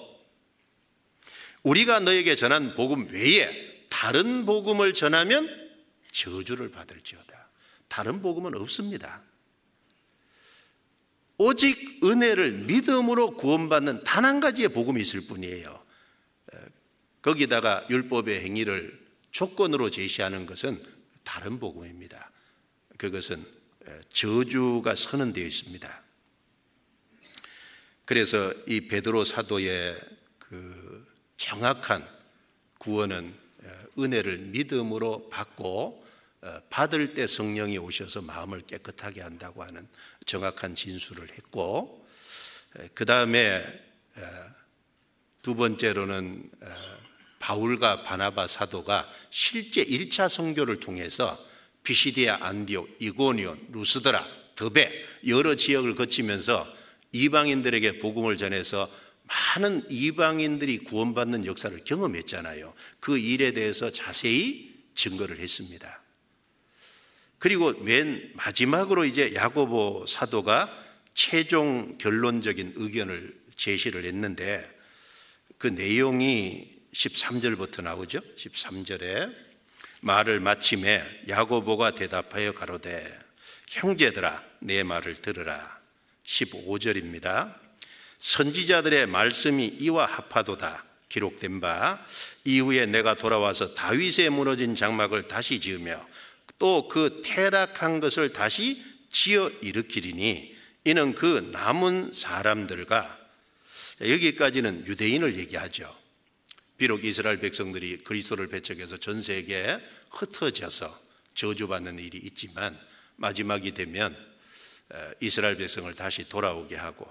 우리가 너에게 전한 복음 외에 다른 복음을 전하면 저주를 받을지어다. 다른 복음은 없습니다. 오직 은혜를 믿음으로 구원받는 단 한 가지의 복음이 있을 뿐이에요. 거기다가 율법의 행위를 조건으로 제시하는 것은 다른 복음입니다. 그것은 저주가 선언되어 있습니다. 그래서 이 베드로 사도의 그 정확한 구원은 은혜를 믿음으로 받고 어, 받을 때 성령이 오셔서 마음을 깨끗하게 한다고 하는 정확한 진술을 했고 그 다음에 두 번째로는 바울과 바나바 사도가 실제 1차 선교를 통해서 비시디아, 안디옥, 이고니온, 루스드라, 더베 여러 지역을 거치면서 이방인들에게 복음을 전해서 많은 이방인들이 구원받는 역사를 경험했잖아요. 그 일에 대해서 자세히 증거를 했습니다. 그리고 맨 마지막으로 이제 야고보 사도가 최종 결론적인 의견을 제시를 했는데 그 내용이 13절부터 나오죠. 13절에 말을 마침에 야고보가 대답하여 가로되 형제들아 내 말을 들으라. 15절입니다. 선지자들의 말씀이 이와 합하도다 기록된 바 이후에 내가 돌아와서 다윗의 무너진 장막을 다시 지으며 또그 퇴락한 것을 다시 지어 일으키리니 이는 그 남은 사람들과 여기까지는 유대인을 얘기하죠. 비록 이스라엘 백성들이 그리스도를 배척해서 전 세계에 흩어져서 저주받는 일이 있지만 마지막이 되면 이스라엘 백성을 다시 돌아오게 하고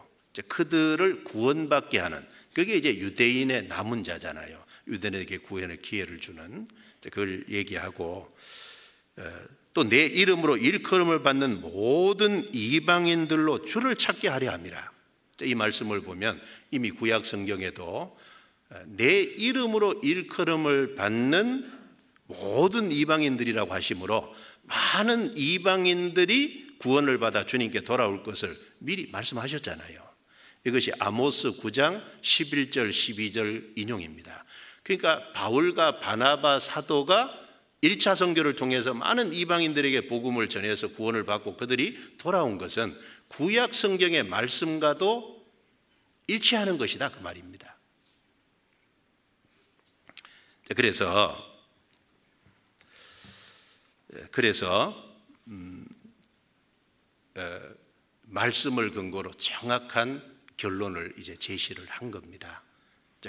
그들을 구원받게 하는 그게 이제 유대인의 남은 자잖아요. 유대인에게 구원의 기회를 주는 그걸 얘기하고 또 내 이름으로 일컬음을 받는 모든 이방인들로 주를 찾게 하려 함이라. 이 말씀을 보면 이미 구약 성경에도 내 이름으로 일컬음을 받는 모든 이방인들이라고 하시므로 많은 이방인들이 구원을 받아 주님께 돌아올 것을 미리 말씀하셨잖아요. 이것이 아모스 9장 11절 12절 인용입니다. 그러니까 바울과 바나바 사도가 1차 선교를 통해서 많은 이방인들에게 복음을 전해서 구원을 받고 그들이 돌아온 것은 구약 성경의 말씀과도 일치하는 것이다 그 말입니다. 그래서 그래서 음, 어, 말씀을 근거로 정확한 결론을 이제 제시를 한 겁니다.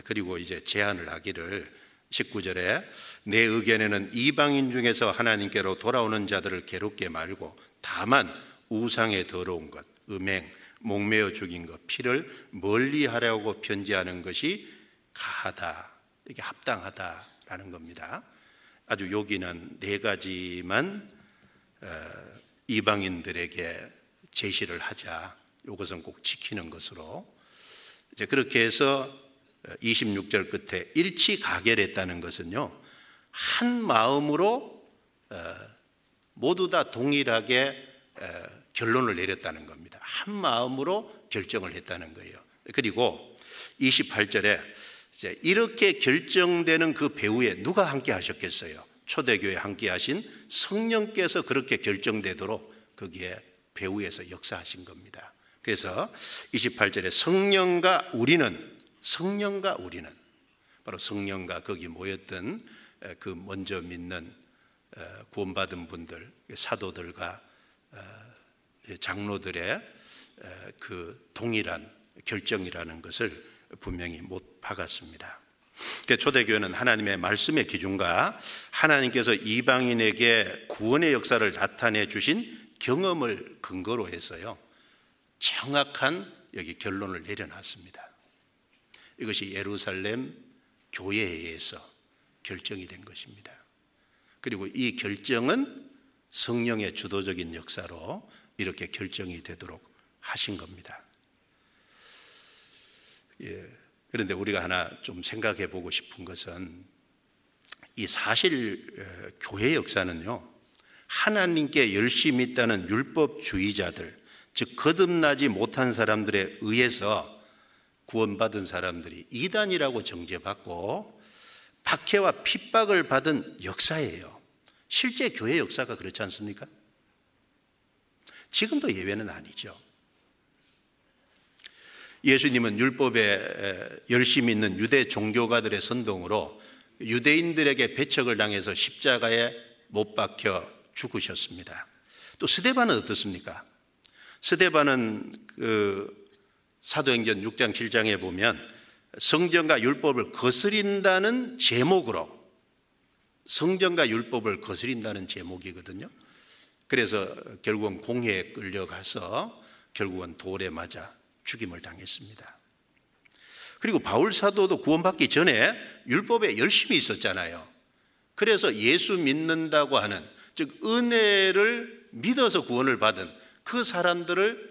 그리고 이제 제안을 하기를 19절에 내 의견에는 이방인 중에서 하나님께로 돌아오는 자들을 괴롭게 말고 다만 우상에 더러운 것, 음행, 목매어 죽인 것, 피를 멀리 하려고 편지하는 것이 가하다. 이게 합당하다라는 겁니다. 아주 요긴한 네 가지만 어, 이방인들에게 제시를 하자. 이것은 꼭 지키는 것으로 이제 그렇게 해서 26절 끝에 일치 가결했다는 것은요 한 마음으로 어, 모두 다 동일하게 어, 결론을 내렸다는 겁니다. 한 마음으로 결정을 했다는 거예요. 그리고 28절에 이제 이렇게 결정되는 그 배후에 누가 함께 하셨겠어요? 초대교회 함께 하신 성령께서 그렇게 결정되도록 거기에 배후에서 역사하신 겁니다. 그래서 28절에 성령과 우리는 성령과 우리는 바로 성령과 거기 모였던 그 먼저 믿는 구원받은 분들 사도들과 장로들의 그 동일한 결정이라는 것을 분명히 못 박았습니다. 초대교회는 하나님의 말씀의 기준과 하나님께서 이방인에게 구원의 역사를 나타내 주신 경험을 근거로 해서요. 정확한 여기 결론을 내려놨습니다. 이것이 예루살렘 교회에 의해서 결정이 된 것입니다. 그리고 이 결정은 성령의 주도적인 역사로 이렇게 결정이 되도록 하신 겁니다. 예. 그런데 우리가 하나 좀 생각해 보고 싶은 것은 이 사실 교회 역사는요, 하나님께 열심히 있다는 율법주의자들, 즉, 거듭나지 못한 사람들에 의해서 구원받은 사람들이 이단이라고 정죄받고 박해와 핍박을 받은 역사예요. 실제 교회 역사가 그렇지 않습니까? 지금도 예외는 아니죠. 예수님은 율법에 열심히 있는 유대 종교가들의 선동으로 유대인들에게 배척을 당해서 십자가에 못 박혀 죽으셨습니다. 또 스데반은 어떻습니까? 스데반은 그 사도행전 6장 7장에 보면 성전과 율법을 거스린다는 제목으로 성전과 율법을 거스린다는 제목이거든요. 그래서 결국은 공회에 끌려가서 결국은 돌에 맞아 죽임을 당했습니다. 그리고 바울 사도도 구원받기 전에 율법에 열심히 있었잖아요. 그래서 예수 믿는다고 하는 즉 은혜를 믿어서 구원을 받은 그 사람들을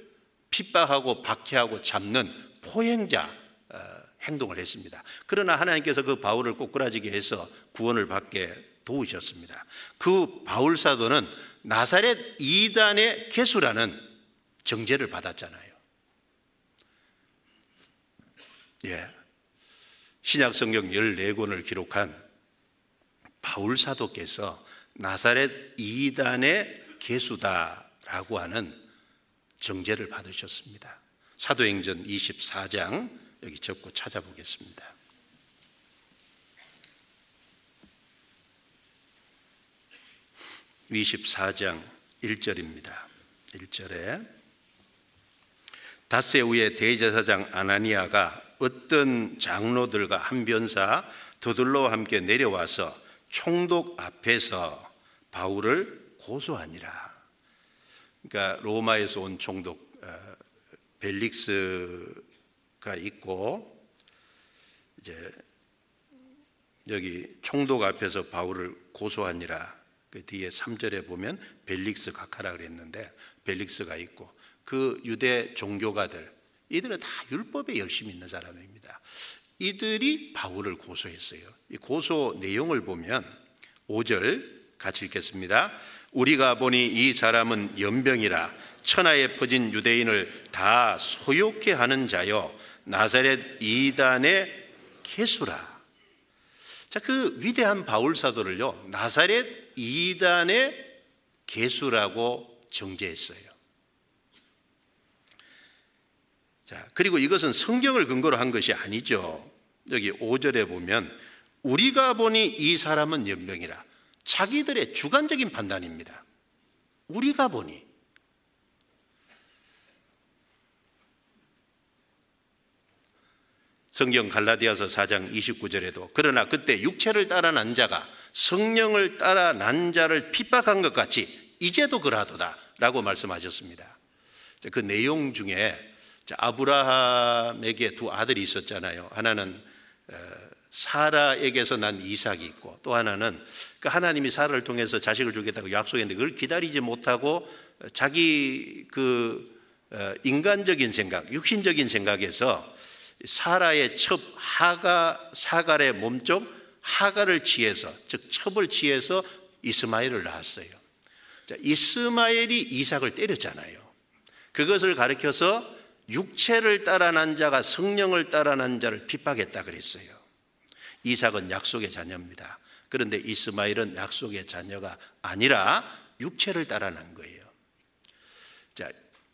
핍박하고 박해하고 잡는 포행자 어, 행동을 했습니다. 그러나 하나님께서 그 바울을 꼬꾸라지게 해서 구원을 받게 도우셨습니다. 그 바울 사도는 나사렛 이단의 개수라는 정죄를 받았잖아요. 예. 신약 성경 14권을 기록한 바울 사도께서 나사렛 이단의 개수다라고 하는 정죄를 받으셨습니다. 사도행전 24장 여기 적고 찾아보겠습니다. (24장) 1절입니다. 1절에 다세 후에 대제사장 아나니아가 어떤 장로들과 한 변사 더들로와 함께 내려와서 총독 앞에서 바울을 고소하니라. 그러니까 로마에서 온 총독 어, 벨릭스가 있고 이제 여기 총독 앞에서 바울을 고소하니라. 그 뒤에 3절에 보면 벨릭스 각하라 그랬는데 벨릭스가 있고 그 유대 종교가들 이들은 다 율법에 열심히 있는 사람입니다. 이들이 바울을 고소했어요. 이 고소 내용을 보면 5절 같이 읽겠습니다. 우리가 보니 이 사람은 연병이라 천하에 퍼진 유대인을 다 소욕해 하는 자요 나사렛 이단의 개수라. 자, 그 위대한 바울 사도를요 나사렛 이단의 개수라고 정죄했어요. 자, 그리고 이것은 성경을 근거로 한 것이 아니죠. 여기 5절에 보면 우리가 보니 이 사람은 연병이라. 자기들의 주관적인 판단입니다. 우리가 보니 성경 갈라디아서 4장 29절에도 그러나 그때 육체를 따라 난 자가 성령을 따라 난 자를 핍박한 것 같이 이제도 그러하도다라고 말씀하셨습니다. 그 내용 중에 아브라함에게 두 아들이 있었잖아요. 하나는 어, 사라에게서 난 이삭이 있고 또 하나는 그 하나님이 사라를 통해서 자식을 주겠다고 약속했는데 그걸 기다리지 못하고 자기 그 어, 인간적인 생각, 육신적인 생각에서 사라의 첩 하가 사갈의 몸쪽 하가를 취해서 즉 첩을 취해서 이스마엘을 낳았어요. 자, 이스마엘이 이삭을 때렸잖아요. 그것을 가리켜서 육체를 따라 난 자가 성령을 따라 난 자를 핍박했다 그랬어요. 이삭은 약속의 자녀입니다. 그런데 이스마엘은 약속의 자녀가 아니라 육체를 따라 난 거예요. 자,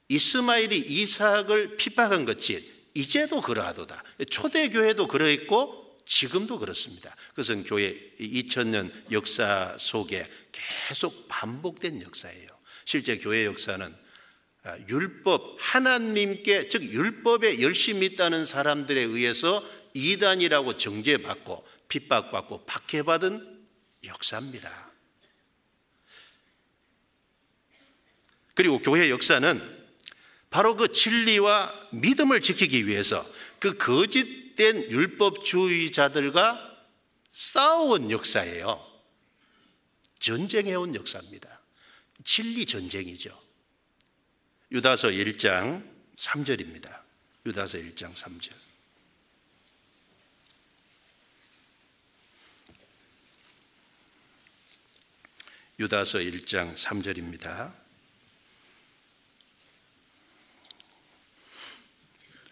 이스마엘이 이삭을 핍박한 것이 이제도 그러하도다. 초대교회도 그러했고 지금도 그렇습니다. 그것은 교회 2000년 역사 속에 계속 반복된 역사예요. 실제 교회 역사는 아, 율법 하나님께 즉 율법에 열심히 있다는 사람들에 의해서 이단이라고 정죄받고 핍박받고 박해받은 역사입니다. 그리고 교회 역사는 바로 그 진리와 믿음을 지키기 위해서 그 거짓된 율법주의자들과 싸워온 역사예요. 전쟁해온 역사입니다. 진리 전쟁이죠. 유다서 1장 3절입니다. 유다서 1장 3절. 유다서 1장 3절입니다.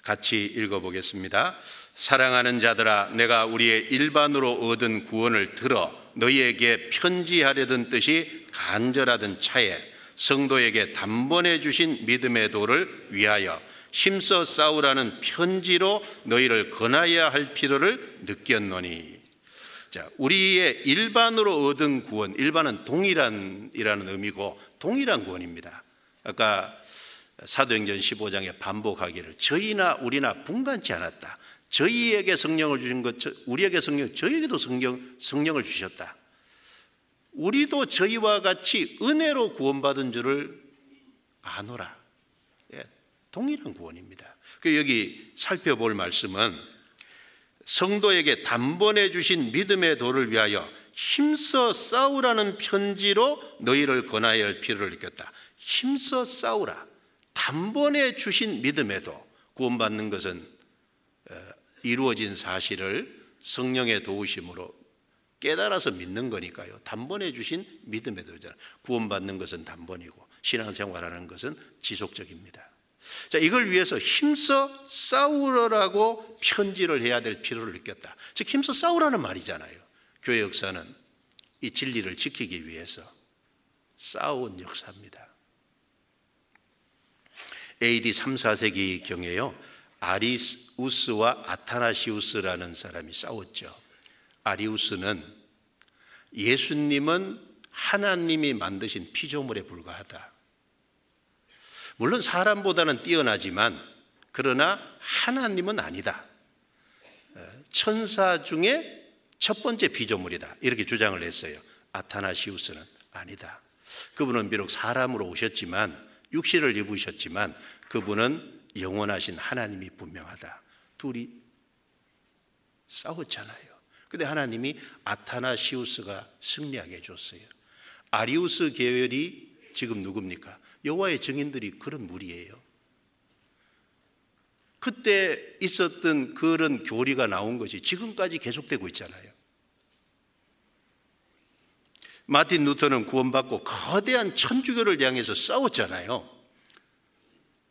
같이 읽어보겠습니다. 사랑하는 자들아, 내가 우리의 일반으로 얻은 구원을 들어 너희에게 편지하려던 뜻이 간절하던 차에 성도에게 단번에 주신 믿음의 도를 위하여 힘써 싸우라는 편지로 너희를 권하여야 할 필요를 느꼈노니. 자, 우리의 일반으로 얻은 구원, 일반은 동일한이라는 의미고 동일한 구원입니다. 아까 사도행전 15장에 반복하기를 저희나 우리나 분간치 않았다. 저희에게 성령을 주신 것, 우리에게 성령, 저희에게도 성령, 성령을 주셨다. 우리도 저희와 같이 은혜로 구원받은 줄을 아노라. 예, 동일한 구원입니다. 그 여기 살펴볼 말씀은 성도에게 단번에 주신 믿음의 도를 위하여 힘써 싸우라는 편지로 너희를 권하여야 할 필요를 느꼈다. 힘써 싸우라. 단번에 주신 믿음의 도. 구원받는 것은 어, 이루어진 사실을 성령의 도우심으로 깨달아서 믿는 거니까요. 단번에 주신 믿음의 도잖아요. 구원받는 것은 단번이고 신앙생활하는 것은 지속적입니다. 자, 이걸 위해서 힘써 싸우라고 편지를 해야 될 필요를 느꼈다. 즉 힘써 싸우라는 말이잖아요. 교회 역사는 이 진리를 지키기 위해서 싸운 역사입니다. AD 3, 4세기 경에요. 아리우스와 아타나시우스라는 사람이 싸웠죠. 아리우스는 예수님은 하나님이 만드신 피조물에 불과하다. 물론 사람보다는 뛰어나지만 그러나 하나님은 아니다. 천사 중에 첫 번째 피조물이다. 이렇게 주장을 했어요. 아타나시우스는 아니다. 그분은 비록 사람으로 오셨지만 육신을 입으셨지만 그분은 영원하신 하나님이 분명하다. 둘이 싸웠잖아요. 근데 하나님이 아타나시우스가 승리하게 해줬어요. 아리우스 계열이 지금 누굽니까? 여호와의 증인들이 그런 무리예요. 그때 있었던 그런 교리가 나온 것이 지금까지 계속되고 있잖아요. 마틴 루터는 구원받고 거대한 천주교를 향해서 싸웠잖아요.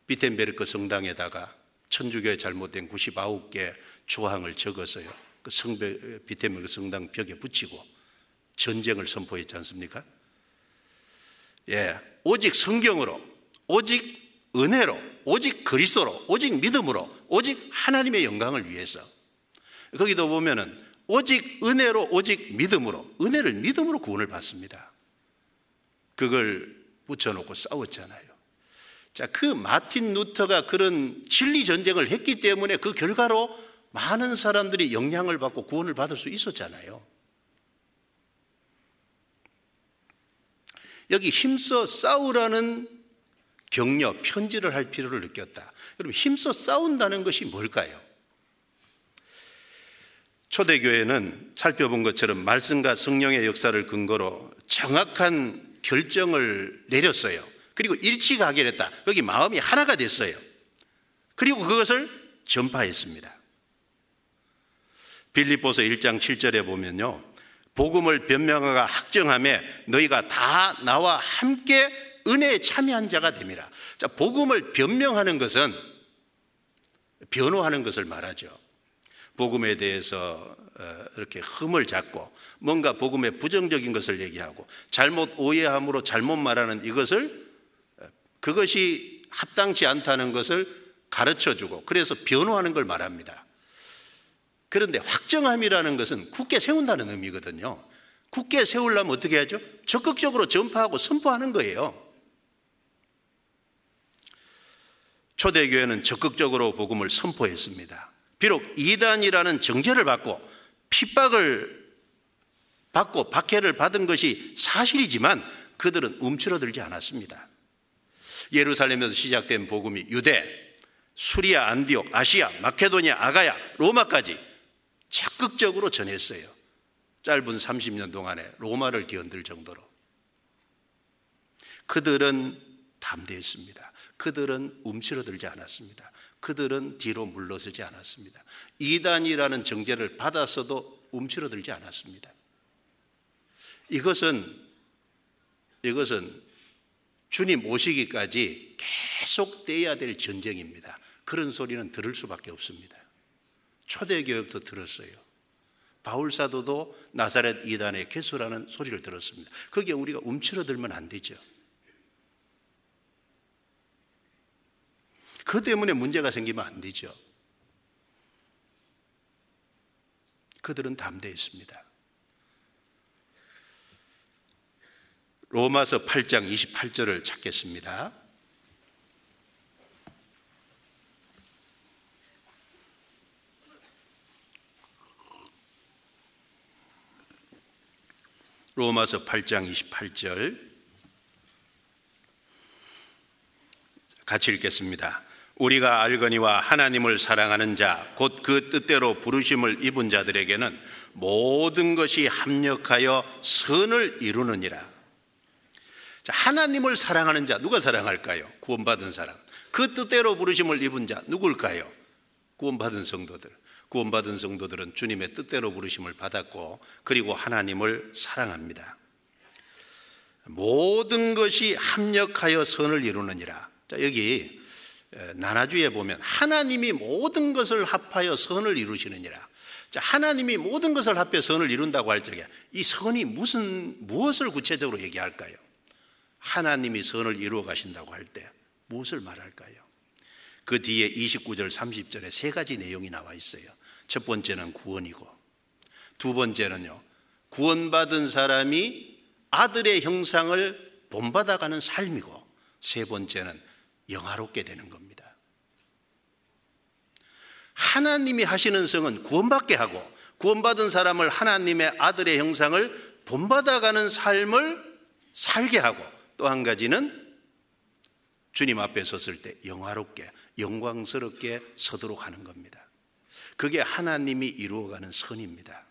비텐베르크 성당에다가 천주교의 잘못된 99개 조항을 적었어요. 그 성벽 비테밀 성당 벽에 붙이고 전쟁을 선포했지 않습니까? 예, 오직 성경으로, 오직 은혜로, 오직 그리스도로, 오직 믿음으로, 오직 하나님의 영광을 위해서. 거기도 보면은 오직 은혜로, 오직 믿음으로, 은혜를 믿음으로 구원을 받습니다. 그걸 붙여놓고 싸웠잖아요. 자, 그 마틴 루터가 그런 진리 전쟁을 했기 때문에 그 결과로 많은 사람들이 영향을 받고 구원을 받을 수 있었잖아요. 여기 힘써 싸우라는 격려, 편지를 할 필요를 느꼈다. 여러분, 힘써 싸운다는 것이 뭘까요? 초대교회는 살펴본 것처럼 말씀과 성령의 역사를 근거로 정확한 결정을 내렸어요. 그리고 일치가게 됐다. 거기 마음이 하나가 됐어요. 그리고 그것을 전파했습니다. 빌립보서 1장 7절에 보면요. 복음을 변명하가 확정함에 너희가 다 나와 함께 은혜에 참여한 자가 됨이라. 자, 복음을 변명하는 것은 변호하는 것을 말하죠. 복음에 대해서 어, 이렇게 흠을 잡고 뭔가 복음의 부정적인 것을 얘기하고 잘못 오해함으로 잘못 말하는 이것을 어, 그것이 합당치 않다는 것을 가르쳐 주고 그래서 변호하는 걸 말합니다. 그런데 확정함이라는 것은 굳게 세운다는 의미거든요. 굳게 세우려면 어떻게 하죠? 적극적으로 전파하고 선포하는 거예요. 초대교회는 적극적으로 복음을 선포했습니다. 비록 이단이라는 정죄를 받고 핍박을 받고 박해를 받은 것이 사실이지만 그들은 움츠러들지 않았습니다. 예루살렘에서 시작된 복음이 유대, 수리아, 안디옥, 아시아, 마케도니아, 아가야, 로마까지 적극적으로 전했어요. 짧은 30년 동안에 로마를 뒤흔들 정도로. 그들은 담대했습니다. 그들은 움츠러들지 않았습니다. 그들은 뒤로 물러서지 않았습니다. 이단이라는 정죄를 받았어도 움츠러들지 않았습니다. 이것은 이것은 주님 오시기까지 계속 돼야 될 전쟁입니다. 그런 소리는 들을 수밖에 없습니다. 초대교회부터 들었어요. 바울 사도도 나사렛 이단의 개수라는 소리를 들었습니다. 거기에 우리가 움츠러들면 안 되죠. 그 때문에 문제가 생기면 안 되죠. 그들은 담대했습니다. 로마서 8장 28절을 찾겠습니다. 로마서 8장 28절 같이 읽겠습니다. 우리가 알거니와 하나님을 사랑하는 자, 곧 그 뜻대로 부르심을 입은 자들에게는 모든 것이 합력하여 선을 이루느니라. 자, 하나님을 사랑하는 자, 누가 사랑할까요? 구원받은 사람. 그 뜻대로 부르심을 입은 자, 누굴까요? 구원받은 성도들. 구원받은 성도들은 주님의 뜻대로 부르심을 받았고, 그리고 하나님을 사랑합니다. 모든 것이 합력하여 선을 이루느니라. 자, 여기 나나주에 보면 하나님이 모든 것을 합하여 선을 이루시느니라. 자, 하나님이 모든 것을 합해 선을 이룬다고 할 적에 이 선이 무슨 무엇을 구체적으로 얘기할까요? 하나님이 선을 이루어 가신다고 할 때 무엇을 말할까요? 그 뒤에 29절 30절에 세 가지 내용이 나와 있어요. 첫 번째는 구원이고 두 번째는요. 구원받은 사람이 아들의 형상을 본받아가는 삶이고 세 번째는 영화롭게 되는 겁니다. 하나님이 하시는 성은 구원받게 하고 구원받은 사람을 하나님의 아들의 형상을 본받아가는 삶을 살게 하고 또 한 가지는 주님 앞에 섰을 때 영화롭게 영광스럽게 서도록 하는 겁니다. 그게 하나님이 이루어가는 선입니다.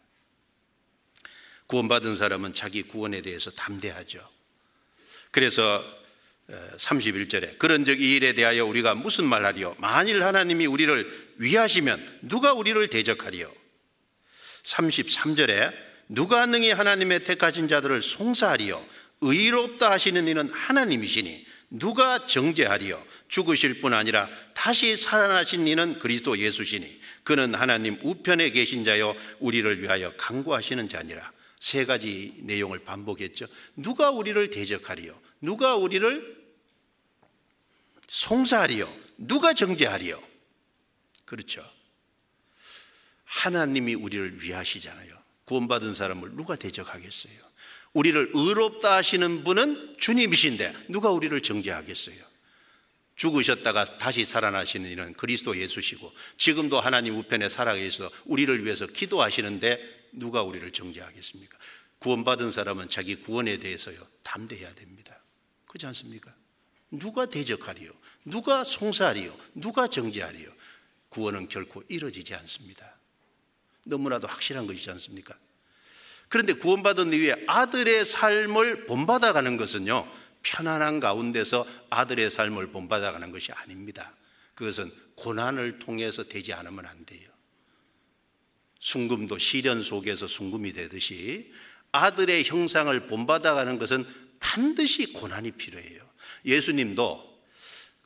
구원받은 사람은 자기 구원에 대해서 담대하죠. 그래서 31절에 그런 적이 일에 대하여 우리가 무슨 말하리요 만일 하나님이 우리를 위하시면 누가 우리를 대적하리요 33절에 누가 능히 하나님의 택하신 자들을 송사하리요 의롭다 하시는 이는 하나님이시니 누가 정죄하리요 죽으실 뿐 아니라 다시 살아나신 이는 그리스도 예수시니 그는 하나님 우편에 계신 자요 우리를 위하여 강구하시는 자니라 세 가지 내용을 반복했죠 누가 우리를 대적하리요 누가 우리를 송사하리요? 누가 정죄하리요? 그렇죠. 하나님이 우리를 위하시잖아요. 구원받은 사람을 누가 대적하겠어요? 우리를 의롭다 하시는 분은 주님이신데 누가 우리를 정죄하겠어요? 죽으셨다가 다시 살아나시는 이는 그리스도 예수시고 지금도 하나님 우편에 살아계셔서 우리를 위해서 기도하시는데 누가 우리를 정죄하겠습니까? 구원받은 사람은 자기 구원에 대해서요 담대해야 됩니다. 그렇지 않습니까? 누가 대적하리요? 누가 송사하리요? 누가 정죄하리요? 구원은 결코 이루어지지 않습니다. 너무나도 확실한 것이지 않습니까? 그런데 구원받은 이후에 아들의 삶을 본받아가는 것은요, 편안한 가운데서 아들의 삶을 본받아가는 것이 아닙니다. 그것은 고난을 통해서 되지 않으면 안 돼요. 순금도 시련 속에서 순금이 되듯이 아들의 형상을 본받아가는 것은 반드시 고난이 필요해요. 예수님도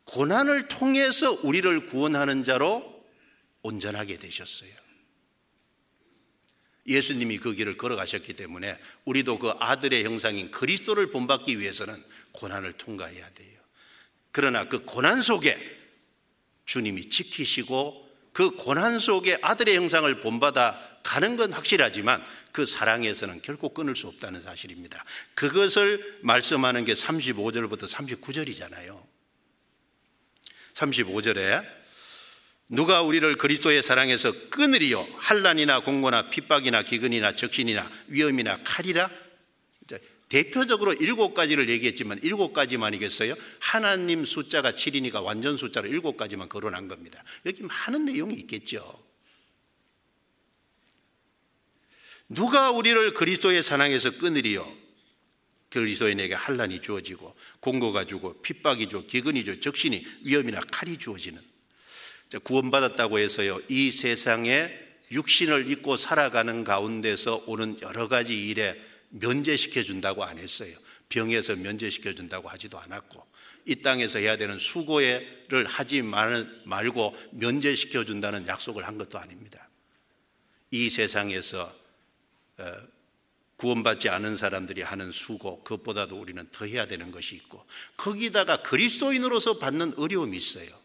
고난을 통해서 우리를 구원하는 자로 온전하게 되셨어요. 예수님이 그 길을 걸어가셨기 때문에 우리도 그 아들의 형상인 그리스도를 본받기 위해서는 고난을 통과해야 돼요. 그러나 그 고난 속에 주님이 지키시고 그 고난 속에 아들의 형상을 본받아 가는 건 확실하지만 그 사랑에서는 결코 끊을 수 없다는 사실입니다. 그것을 말씀하는 게 35절부터 39절이잖아요. 35절에 누가 우리를 그리스도의 사랑에서 끊으리요 한란이나 공고나 핍박이나 기근이나 적신이나 위험이나 칼이라 대표적으로 일곱 가지를 얘기했지만 일곱 가지만이겠어요? 하나님 숫자가 7이니까 완전 숫자로 일곱 가지만 거론한 겁니다. 여기 많은 내용이 있겠죠. 누가 우리를 그리스도의 사랑에서 끊으리요? 그리스도인에게 한란이 주어지고 공고가 주고 핍박이 주 기근이 주 적신이 위험이나 칼이 주어지는 구원받았다고 해서요 이 세상에 육신을 입고 살아가는 가운데서 오는 여러 가지 일에 면제시켜 준다고 안 했어요. 병에서 면제시켜 준다고 하지도 않았고 이 땅에서 해야 되는 수고를 하지 말고 면제시켜 준다는 약속을 한 것도 아닙니다. 이 세상에서 어, 구원받지 않은 사람들이 하는 수고 그것보다도 우리는 더 해야 되는 것이 있고 거기다가 그리스도인으로서 받는 어려움이 있어요.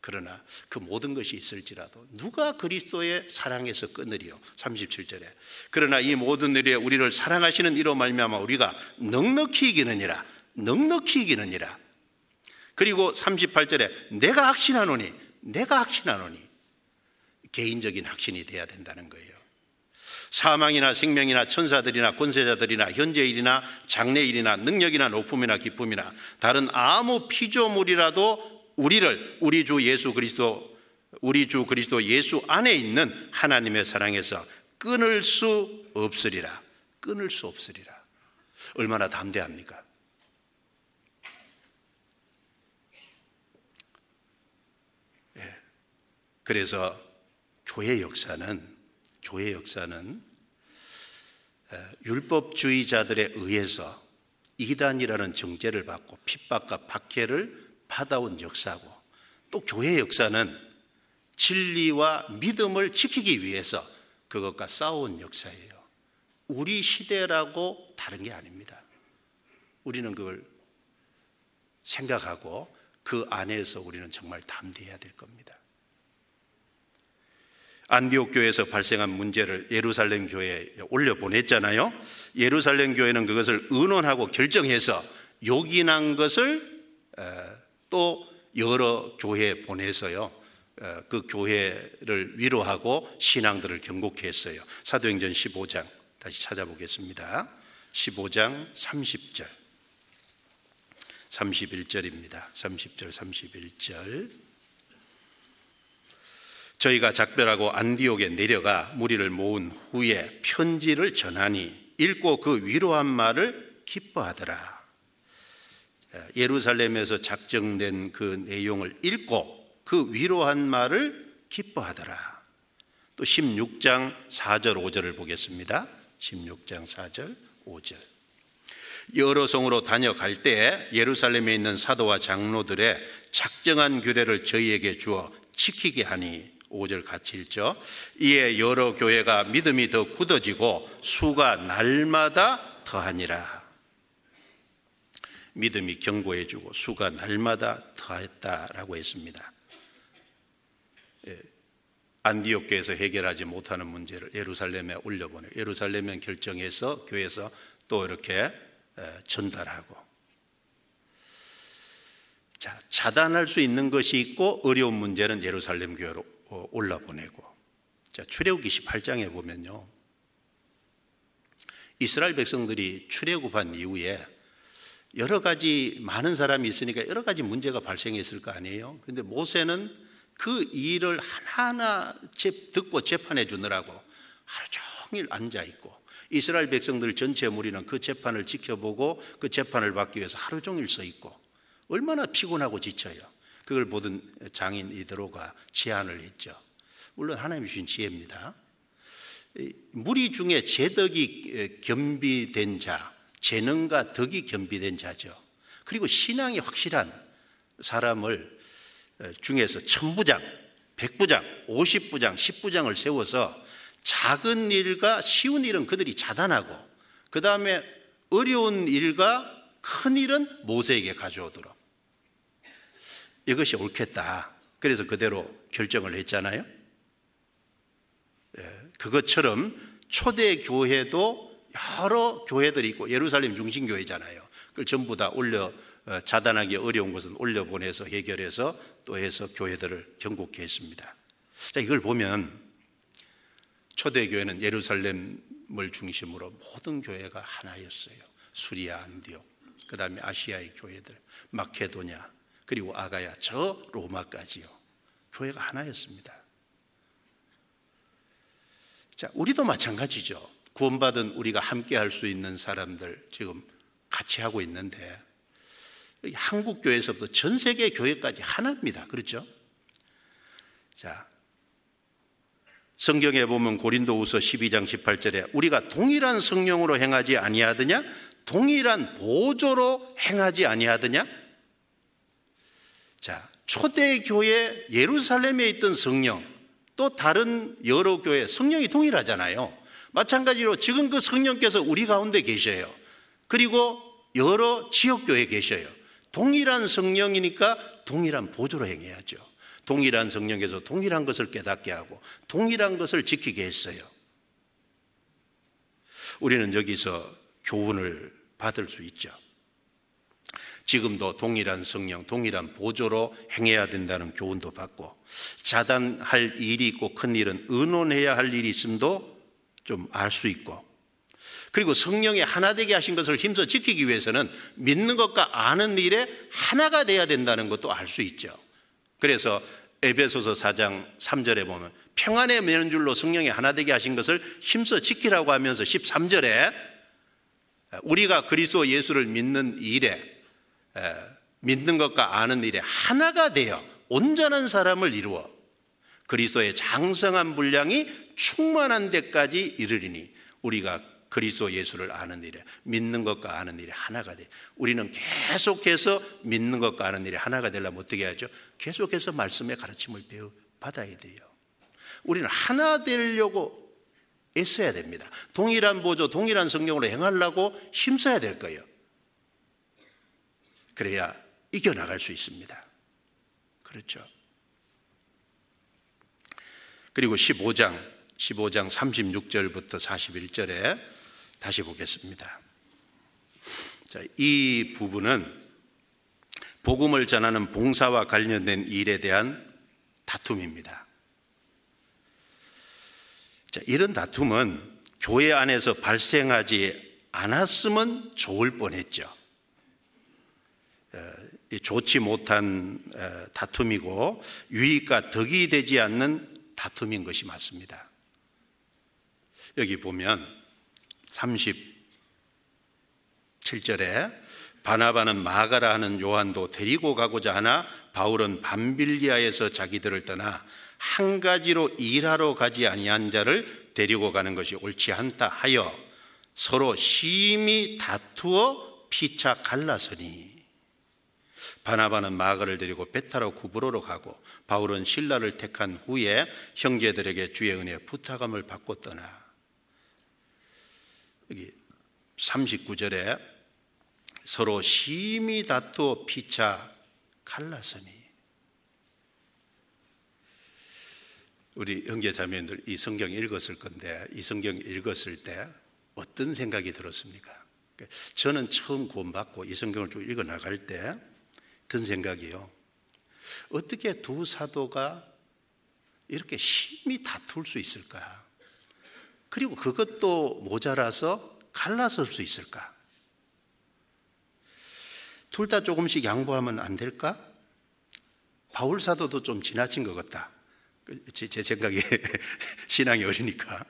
그러나 그 모든 것이 있을지라도 누가 그리스도의 사랑에서 끊으리요? 37절에. 그러나 이 모든 일에 우리를 사랑하시는 이로 말미암아 우리가 넉넉히 이기느니라. 넉넉히 이기느니라. 그리고 38절에 내가 확신하노니 내가 확신하노니 개인적인 확신이 돼야 된다는 거예요. 사망이나 생명이나 천사들이나 권세자들이나 현재일이나 장래일이나 능력이나 높음이나 기쁨이나 다른 아무 피조물이라도 우리를 우리 주 예수 그리스도 우리 주 그리스도 예수 안에 있는 하나님의 사랑에서 끊을 수 없으리라. 끊을 수 없으리라. 얼마나 담대합니까? 예. 그래서 교회 역사는 교회 역사는 율법주의자들에 의해서 이단이라는 정죄를 받고 핍박과 박해를 받아온 역사고 또 교회 역사는 진리와 믿음을 지키기 위해서 그것과 싸운 역사예요. 우리 시대라고 다른 게 아닙니다. 우리는 그걸 생각하고 그 안에서 우리는 정말 담대해야 될 겁니다. 안디옥 교회에서 발생한 문제를 예루살렘 교회에 올려 보냈잖아요. 예루살렘 교회는 그것을 의논하고 결정해서 요긴한 것을 또 여러 교회에 보내서요. 어, 그 교회를 위로하고 신앙들을 경고케 했어요. 사도행전 15장 다시 찾아보겠습니다. 15장 30절. 31절입니다. 30절, 31절. 저희가 작별하고 안디옥에 내려가 무리를 모은 후에 편지를 전하니 읽고 그 위로한 말을 기뻐하더라. 예루살렘에서 작정된 그 내용을 읽고 그 위로한 말을 기뻐하더라. 또 16장 4절 5절을 보겠습니다. 16장 4절 5절. 여러 성으로 다녀갈 때 예루살렘에 있는 사도와 장로들의 작정한 규례를 저희에게 주어 지키게 하니 5절 같이 읽죠. 이에 여러 교회가 믿음이 더 굳어지고 수가 날마다 더하니라. 믿음이 견고해지고 수가 날마다 더했다라고 했습니다. 예, 안디옥 교에서 해결하지 못하는 문제를 예루살렘에 올려보내 예루살렘에 결정해서 교회에서 또 이렇게 전달하고. 자 차단할 수 있는 것이 있고 어려운 문제는 예루살렘 교회로 어, 올라보내고. 자 출애굽기 18장에 보면요. 이스라엘 백성들이 출애굽한 이후에 여러 가지 많은 사람이 있으니까 여러 가지 문제가 발생했을 거 아니에요. 근데 모세는 그 일을 하나하나 듣고 재판해 주느라고 하루 종일 앉아 있고 이스라엘 백성들 전체 무리는 그 재판을 지켜보고 그 재판을 받기 위해서 하루 종일 서 있고 얼마나 피곤하고 지쳐요. 그걸 보던 장인 이드로가 제안을 했죠. 물론 하나님 주신 지혜입니다. 무리 중에 제덕이 겸비된 자, 재능과 덕이 겸비된 자죠. 그리고 신앙이 확실한 사람을 중에서 천부장, 백부장, 오십부장, 십부장을 세워서 작은 일과 쉬운 일은 그들이 자단하고 그 다음에 어려운 일과 큰 일은 모세에게 가져오도록 이것이 옳겠다. 그래서 그대로 결정을 했잖아요. 예, 그것처럼 초대 교회도 여러 교회들이 있고 예루살렘 중심 교회잖아요. 그걸 전부 다 올려 어, 자단하기 어려운 것은 올려 보내서 해결해서 또 해서 교회들을 경국케 했습니다. 자, 이걸 보면 초대 교회는 예루살렘을 중심으로 모든 교회가 하나였어요. 수리아, 안디옥, 그 다음에 아시아의 교회들, 마케도냐, 그리고 아가야, 저 로마까지요. 교회가 하나였습니다. 자, 우리도 마찬가지죠. 구원받은 우리가 함께 할 수 있는 사람들 지금 같이 하고 있는데 한국 교회에서부터 전 세계 교회까지 하나입니다. 그렇죠? 자, 성경에 보면 고린도후서 12장 18절에 우리가 동일한 성령으로 행하지 아니하느냐? 동일한 보조로 행하지 아니하느냐? 자, 초대 교회 예루살렘에 있던 성령 또 다른 여러 교회 성령이 동일하잖아요. 마찬가지로 지금 그 성령께서 우리 가운데 계셔요. 그리고 여러 지역 교회에 계셔요. 동일한 성령이니까 동일한 보조로 행해야죠. 동일한 성령께서 동일한 것을 깨닫게 하고 동일한 것을 지키게 했어요. 우리는 여기서 교훈을 받을 수 있죠. 지금도 동일한 성령, 동일한 보조로 행해야 된다는 교훈도 받고 자단할 일이 있고 큰 일은 의논해야 할 일이 있음도 좀 알 수 있고 그리고 성령이 하나 되게 하신 것을 힘써 지키기 위해서는 믿는 것과 아는 일에 하나가 돼야 된다는 것도 알 수 있죠. 그래서 에베소서 4장 3절에 보면 평안의 면줄로 성령이 하나 되게 하신 것을 힘써 지키라고 하면서 13절에 우리가 그리스도 예수를 믿는 일에 믿는 것과 아는 일에 하나가 되어 온전한 사람을 이루어 그리스도의 장성한 분량이 충만한 데까지 이르리니 우리가 그리스도 예수를 아는 일에 믿는 것과 아는 일에 하나가 돼. 우리는 계속해서 믿는 것과 아는 일에 하나가 되려면 어떻게 하죠? 계속해서 말씀의 가르침을 배워 받아야 돼요. 우리는 하나 되려고 애써야 됩니다. 동일한 보조, 동일한 성령으로 행하려고 힘써야 될 거예요. 그래야 이겨나갈 수 있습니다. 그렇죠. 그리고 15장, 15장 36절부터 41절에 다시 보겠습니다. 자, 이 부분은 복음을 전하는 봉사와 관련된 일에 대한 다툼입니다. 자, 이런 다툼은 교회 안에서 발생하지 않았으면 좋을 뻔했죠. 좋지 못한 다툼이고 유익과 덕이 되지 않는 다툼인 것이 맞습니다. 여기 보면 37절에 바나바는 마가라 하는 요한도 데리고 가고자 하나 바울은 밤빌리아에서 자기들을 떠나 한 가지로 일하러 가지 아니한 자를 데리고 가는 것이 옳지 않다 하여 서로 심히 다투어 피차 갈라서니 바나바는 마가를 데리고 베타로 구브로로 가고 바울은 신라를 택한 후에 형제들에게 주의 은혜 부탁함을 받고 떠나 여기 39절에 서로 심히 다투어 피차 갈라서니 우리 형제 자매들 이 성경 읽었을 건데 이 성경 읽었을 때 어떤 생각이 들었습니까? 저는 처음 구원받고 이 성경을 쭉 읽어 나갈 때 든 생각이요. 어떻게 두 사도가 이렇게 심히 다툴 수 있을까? 그리고 그것도 모자라서 갈라설 수 있을까? 둘 다 조금씩 양보하면 안 될까? 바울 사도도 좀 지나친 것 같다. 제, 제 생각에 신앙이 어리니까.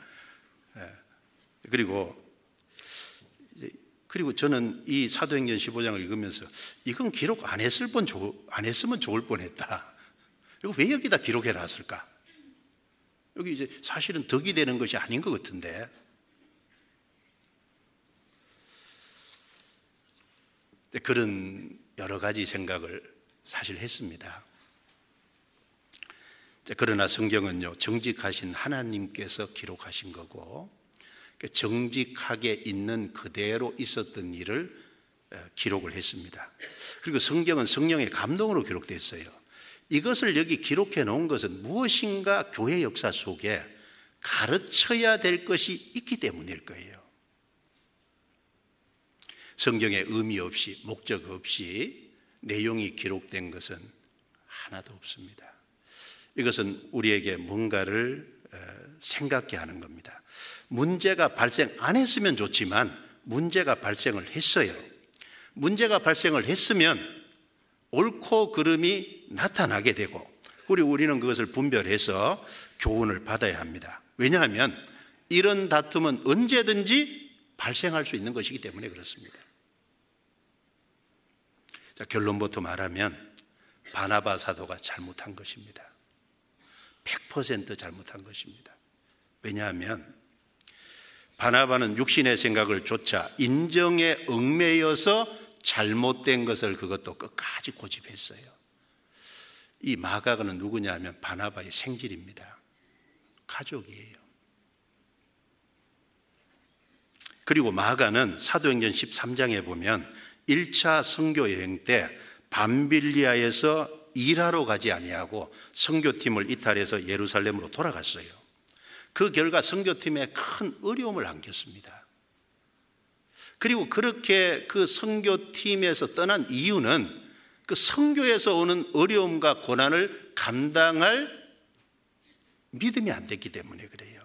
예. 그리고 그리고 저는 이 사도행전 15장을 읽으면서 이건 기록 안 했을 뻔, 안 했으면 좋을 뻔 했다. 이거 왜 여기다 기록해 놨을까? 여기 이제 사실은 덕이 되는 것이 아닌 것 같은데. 그런 여러 가지 생각을 사실 했습니다. 그러나 성경은요, 정직하신 하나님께서 기록하신 거고, 그 정직하게 있는 그대로 있었던 일을 기록을 했습니다. 그리고 성경은 성령의 감동으로 기록됐어요. 이것을 여기 기록해 놓은 것은 무엇인가 교회 역사 속에 가르쳐야 될 것이 있기 때문일 거예요. 성경에 의미 없이, 목적 없이 내용이 기록된 것은 하나도 없습니다. 이것은 우리에게 뭔가를 어, 생각게 하는 겁니다. 문제가 발생 안 했으면 좋지만 문제가 발생을 했어요. 문제가 발생을 했으면 옳고 그름이 나타나게 되고 우리 우리는 그것을 분별해서 교훈을 받아야 합니다. 왜냐하면 이런 다툼은 언제든지 발생할 수 있는 것이기 때문에 그렇습니다. 자, 결론부터 말하면 바나바 사도가 잘못한 것입니다. 100% 잘못한 것입니다. 왜냐하면 바나바는 육신의 생각을 쫓아 인정에 얽매여서 잘못된 것을 그것도 끝까지 고집했어요. 이 마가가는 누구냐 면 바나바의 생질입니다. 가족이에요. 그리고 마가는 사도행전 13장에 보면 1차 선교 여행 때 밤빌리아에서 일하러 가지 아니하고 선교팀을 이탈해서 예루살렘으로 돌아갔어요. 그 결과 선교팀에 큰 어려움을 안겼습니다. 그리고 그렇게 그 선교팀에서 떠난 이유는 그 선교에서 오는 어려움과 고난을 감당할 믿음이 안 됐기 때문에 그래요.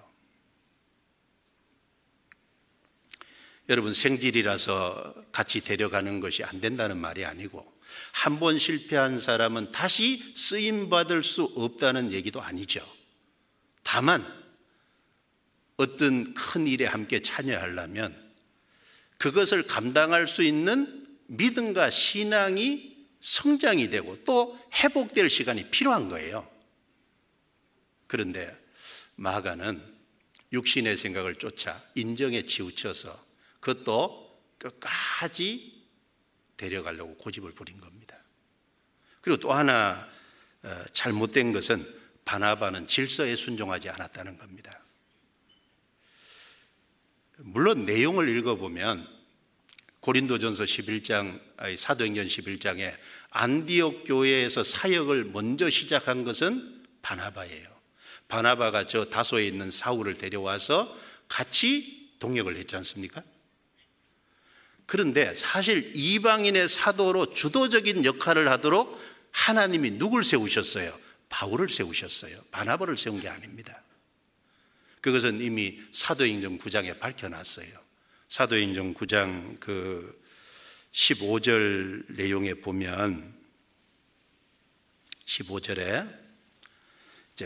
여러분 생질이라서 같이 데려가는 것이 안 된다는 말이 아니고 한 번 실패한 사람은 다시 쓰임 받을 수 없다는 얘기도 아니죠. 다만 어떤 큰 일에 함께 참여하려면 그것을 감당할 수 있는 믿음과 신앙이 성장이 되고 또 회복될 시간이 필요한 거예요. 그런데 마가는 육신의 생각을 쫓아 인정에 치우쳐서 그것도 끝까지 데려가려고 고집을 부린 겁니다. 그리고 또 하나 어, 잘못된 것은 바나바는 질서에 순종하지 않았다는 겁니다. 물론 내용을 읽어보면 고린도전서 11장, 사도행전 11장에 안디옥 교회에서 사역을 먼저 시작한 것은 바나바예요. 바나바가 저 다소에 있는 사울을 데려와서 같이 동역을 했지 않습니까? 그런데 사실 이방인의 사도로 주도적인 역할을 하도록 하나님이 누굴 세우셨어요? 바울을 세우셨어요. 바나바를 세운 게 아닙니다. 그것은 이미 사도행전 9장에 밝혀놨어요. 사도행전 9장 그 15절 내용에 보면 15절에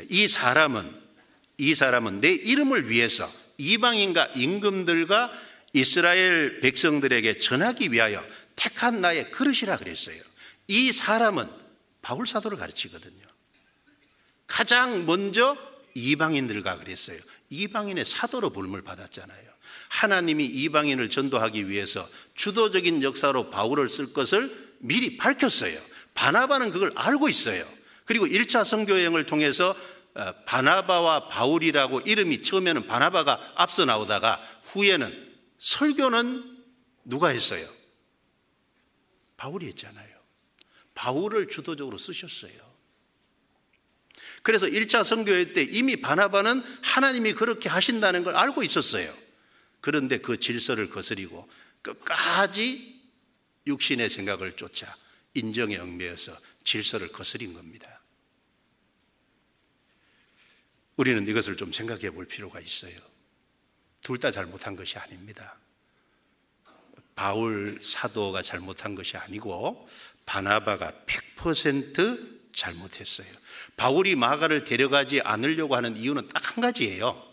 이 사람은 이 사람은 내 이름을 위해서 이방인과 임금들과 이스라엘 백성들에게 전하기 위하여 택한 나의 그릇이라 그랬어요. 이 사람은 바울 사도를 가르치거든요. 가장 먼저 이방인들과 그랬어요. 이방인의 사도로 부름을 받았잖아요. 하나님이 이방인을 전도하기 위해서 주도적인 역사로 바울을 쓸 것을 미리 밝혔어요. 바나바는 그걸 알고 있어요. 그리고 1차 선교 여행을 통해서 어, 바나바와 바울이라고 이름이 처음에는 바나바가 앞서 나오다가 후에는 설교는 누가 했어요? 바울이 했잖아요. 바울을 주도적으로 쓰셨어요. 그래서 1차 선교회 때 이미 바나바는 하나님이 그렇게 하신다는 걸 알고 있었어요. 그런데 그 질서를 거스리고 끝까지 육신의 생각을 쫓아 인정에 얽매여서 질서를 거스린 겁니다. 우리는 이것을 좀 생각해 볼 필요가 있어요. 둘 다 잘못한 것이 아닙니다. 바울 사도가 잘못한 것이 아니고 바나바가 100% 잘못했어요. 바울이 마가를 데려가지 않으려고 하는 이유는 딱 한 가지예요.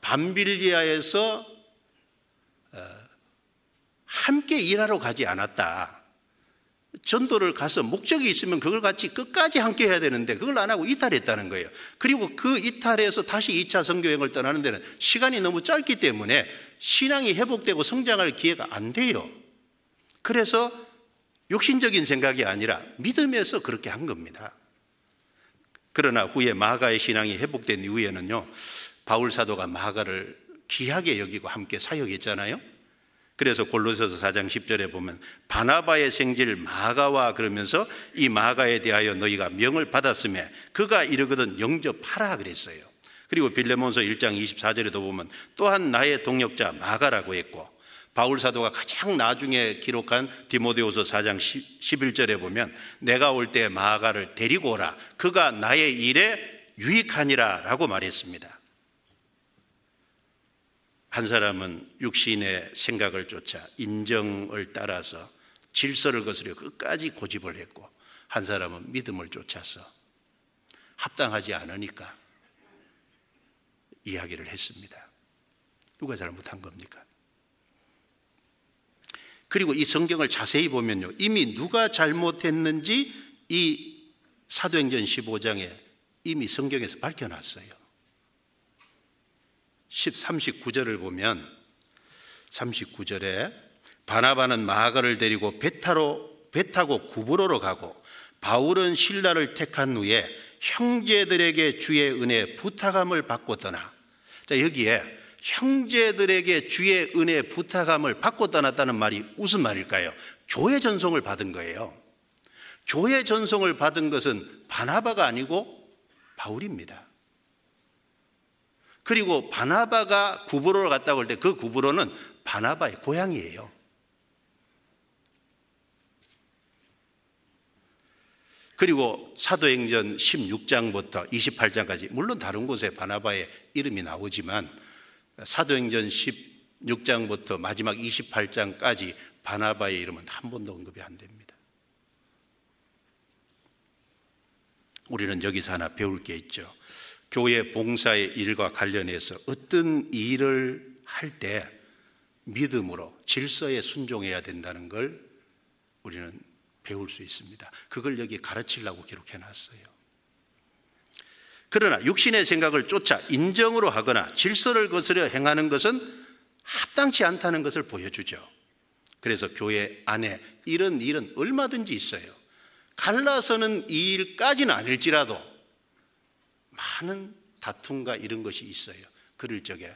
밤빌리아에서 어, 함께 일하러 가지 않았다. 전도를 가서 목적이 있으면 그걸 같이 끝까지 함께 해야 되는데 그걸 안 하고 이탈했다는 거예요. 그리고 그 이탈해서 다시 2차 선교여행을 떠나는 데는 시간이 너무 짧기 때문에 신앙이 회복되고 성장할 기회가 안 돼요. 그래서 육신적인 생각이 아니라 믿음에서 그렇게 한 겁니다. 그러나 후에 마가의 신앙이 회복된 이후에는요, 바울 사도가 마가를 귀하게 여기고 함께 사역했잖아요. 그래서 골로새서 4장 10절에 보면 바나바의 생질 마가와 그러면서 이 마가에 대하여 너희가 명을 받았음에 그가 이르거든 영접하라 그랬어요. 그리고 빌레몬서 1장 24절에도 보면 또한 나의 동역자 마가라고 했고 바울 사도가 가장 나중에 기록한 디모데후서 4장 11절에 보면 내가 올 때 마가를 데리고 오라 그가 나의 일에 유익하니라라고 말했습니다. 한 사람은 육신의 생각을 쫓아 인정을 따라서 질서를 거스려 끝까지 고집을 했고 한 사람은 믿음을 쫓아서 합당하지 않으니까 이야기를 했습니다. 누가 잘못한 겁니까? 그리고 이 성경을 자세히 보면요. 이미 누가 잘못했는지 이 사도행전 15장에 이미 성경에서 밝혀놨어요. 39절을 보면 39절에 바나바는 마가를 데리고 배 타로 배 타고 구브로로 가고 바울은 신라를 택한 후에 형제들에게 주의 은혜 부탁함을 받고 떠나. 자, 여기에 형제들에게 주의 은혜 부탁함을 받고 떠났다는 말이 무슨 말일까요? 교회 전송을 받은 거예요. 교회 전송을 받은 것은 바나바가 아니고 바울입니다. 그리고 바나바가 구브로로 갔다고 할 때 그 구브로는 바나바의 고향이에요. 그리고 사도행전 16장부터 28장까지 물론 다른 곳에 바나바의 이름이 나오지만 사도행전 16장부터 마지막 28장까지 바나바의 이름은 한 번도 언급이 안 됩니다. 우리는 여기서 하나 배울 게 있죠. 교회 봉사의 일과 관련해서 어떤 일을 할 때 믿음으로 질서에 순종해야 된다는 걸 우리는 배울 수 있습니다. 그걸 여기 가르치려고 기록해 놨어요. 그러나 육신의 생각을 쫓아 인정으로 하거나 질서를 거스려 행하는 것은 합당치 않다는 것을 보여주죠. 그래서 교회 안에 이런 일은 얼마든지 있어요. 갈라서는 이 일까지는 아닐지라도 많은 다툼과 이런 것이 있어요. 그럴 적에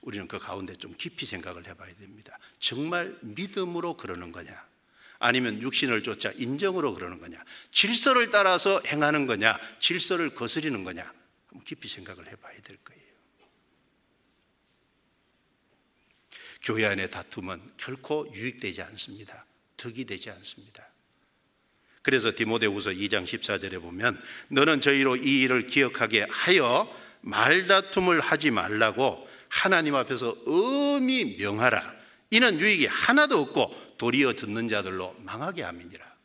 우리는 그 가운데 좀 깊이 생각을 해봐야 됩니다. 정말 믿음으로 그러는 거냐? 아니면 육신을 쫓아 인정으로 그러는 거냐? 질서를 따라서 행하는 거냐? 질서를 거스리는 거냐? 한번 깊이 생각을 해봐야 될 거예요. 교회 안의 다툼은 결코 유익되지 않습니다. 덕이 되지 않습니다. 그래서 디모데후서 2장 14절에 보면 너는 저희로 이 일을 기억하게 하여 말다툼을 하지 말라고 하나님 앞에서 엄히 명하라. 이는 유익이 하나도 없고 도리어 듣는 자들로 망하게 함이니라.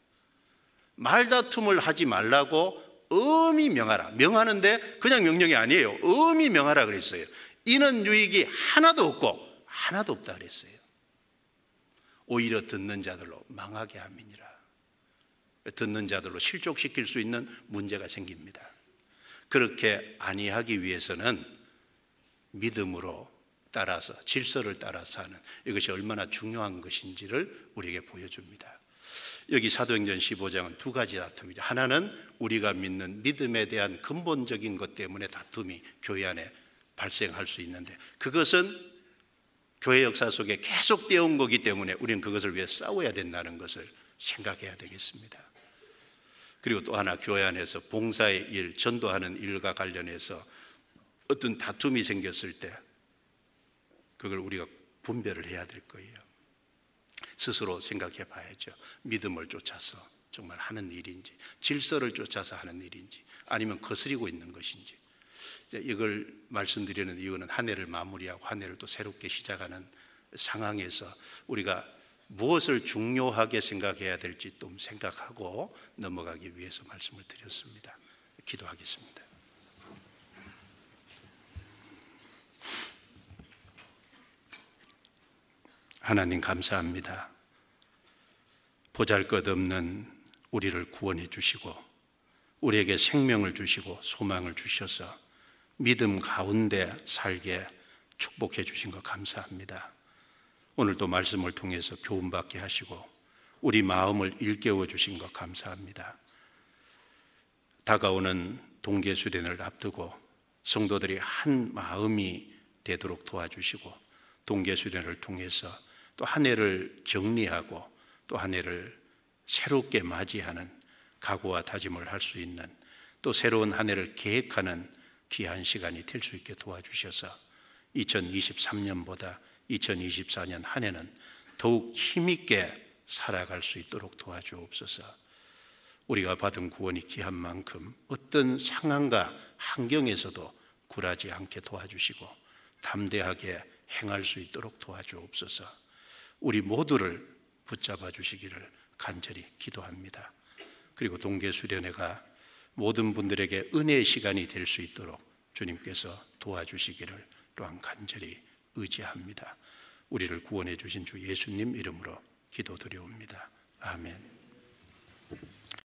말다툼을 하지 말라고 엄히 명하라. 명하는데 그냥 명령이 아니에요. 엄히 명하라 그랬어요. 이는 유익이 하나도 없고 하나도 없다 그랬어요. 오히려 듣는 자들로 망하게 함이니라. 듣는 자들로 실족시킬 수 있는 문제가 생깁니다. 그렇게 아니하기 위해서는 믿음으로 따라서 질서를 따라서 하는 이것이 얼마나 중요한 것인지를 우리에게 보여줍니다. 여기 사도행전 15장은 두 가지 다툼이죠. 하나는 우리가 믿는 믿음에 대한 근본적인 것 때문에 다툼이 교회 안에 발생할 수 있는데 그것은 교회 역사 속에 계속되어 온 거기 때문에 우리는 그것을 위해 싸워야 된다는 것을 생각해야 되겠습니다. 그리고 또 하나 교회 안에서 봉사의 일, 전도하는 일과 관련해서 어떤 다툼이 생겼을 때 그걸 우리가 분별을 해야 될 거예요. 스스로 생각해 봐야죠. 믿음을 쫓아서 정말 하는 일인지, 질서를 쫓아서 하는 일인지, 아니면 거스리고 있는 것인지. 이걸 말씀드리는 이유는 한 해를 마무리하고 한 해를 또 새롭게 시작하는 상황에서 우리가 무엇을 중요하게 생각해야 될지 좀 생각하고 넘어가기 위해서 말씀을 드렸습니다. 기도하겠습니다. 하나님 감사합니다. 보잘 것 없는 우리를 구원해 주시고 우리에게 생명을 주시고 소망을 주셔서 믿음 가운데 살게 축복해 주신 것 감사합니다. 오늘도 말씀을 통해서 교훈받게 하시고 우리 마음을 일깨워 주신 것 감사합니다. 다가오는 동계 수련을 앞두고 성도들이 한 마음이 되도록 도와주시고 동계 수련을 통해서 또 한 해를 정리하고 또 한 해를 새롭게 맞이하는 각오와 다짐을 할 수 있는 또 새로운 한 해를 계획하는 귀한 시간이 될 수 있게 도와주셔서 2023년보다 2024년 한 해는 더욱 힘있게 살아갈 수 있도록 도와주옵소서. 우리가 받은 구원이 귀한 만큼 어떤 상황과 환경에서도 굴하지 않게 도와주시고 담대하게 행할 수 있도록 도와주옵소서. 우리 모두를 붙잡아 주시기를 간절히 기도합니다. 그리고 동계 수련회가 모든 분들에게 은혜의 시간이 될 수 있도록 주님께서 도와주시기를 또한 간절히 의지합니다. 우리를 구원해 주신 주 예수님 이름으로 기도드려옵니다. 아멘.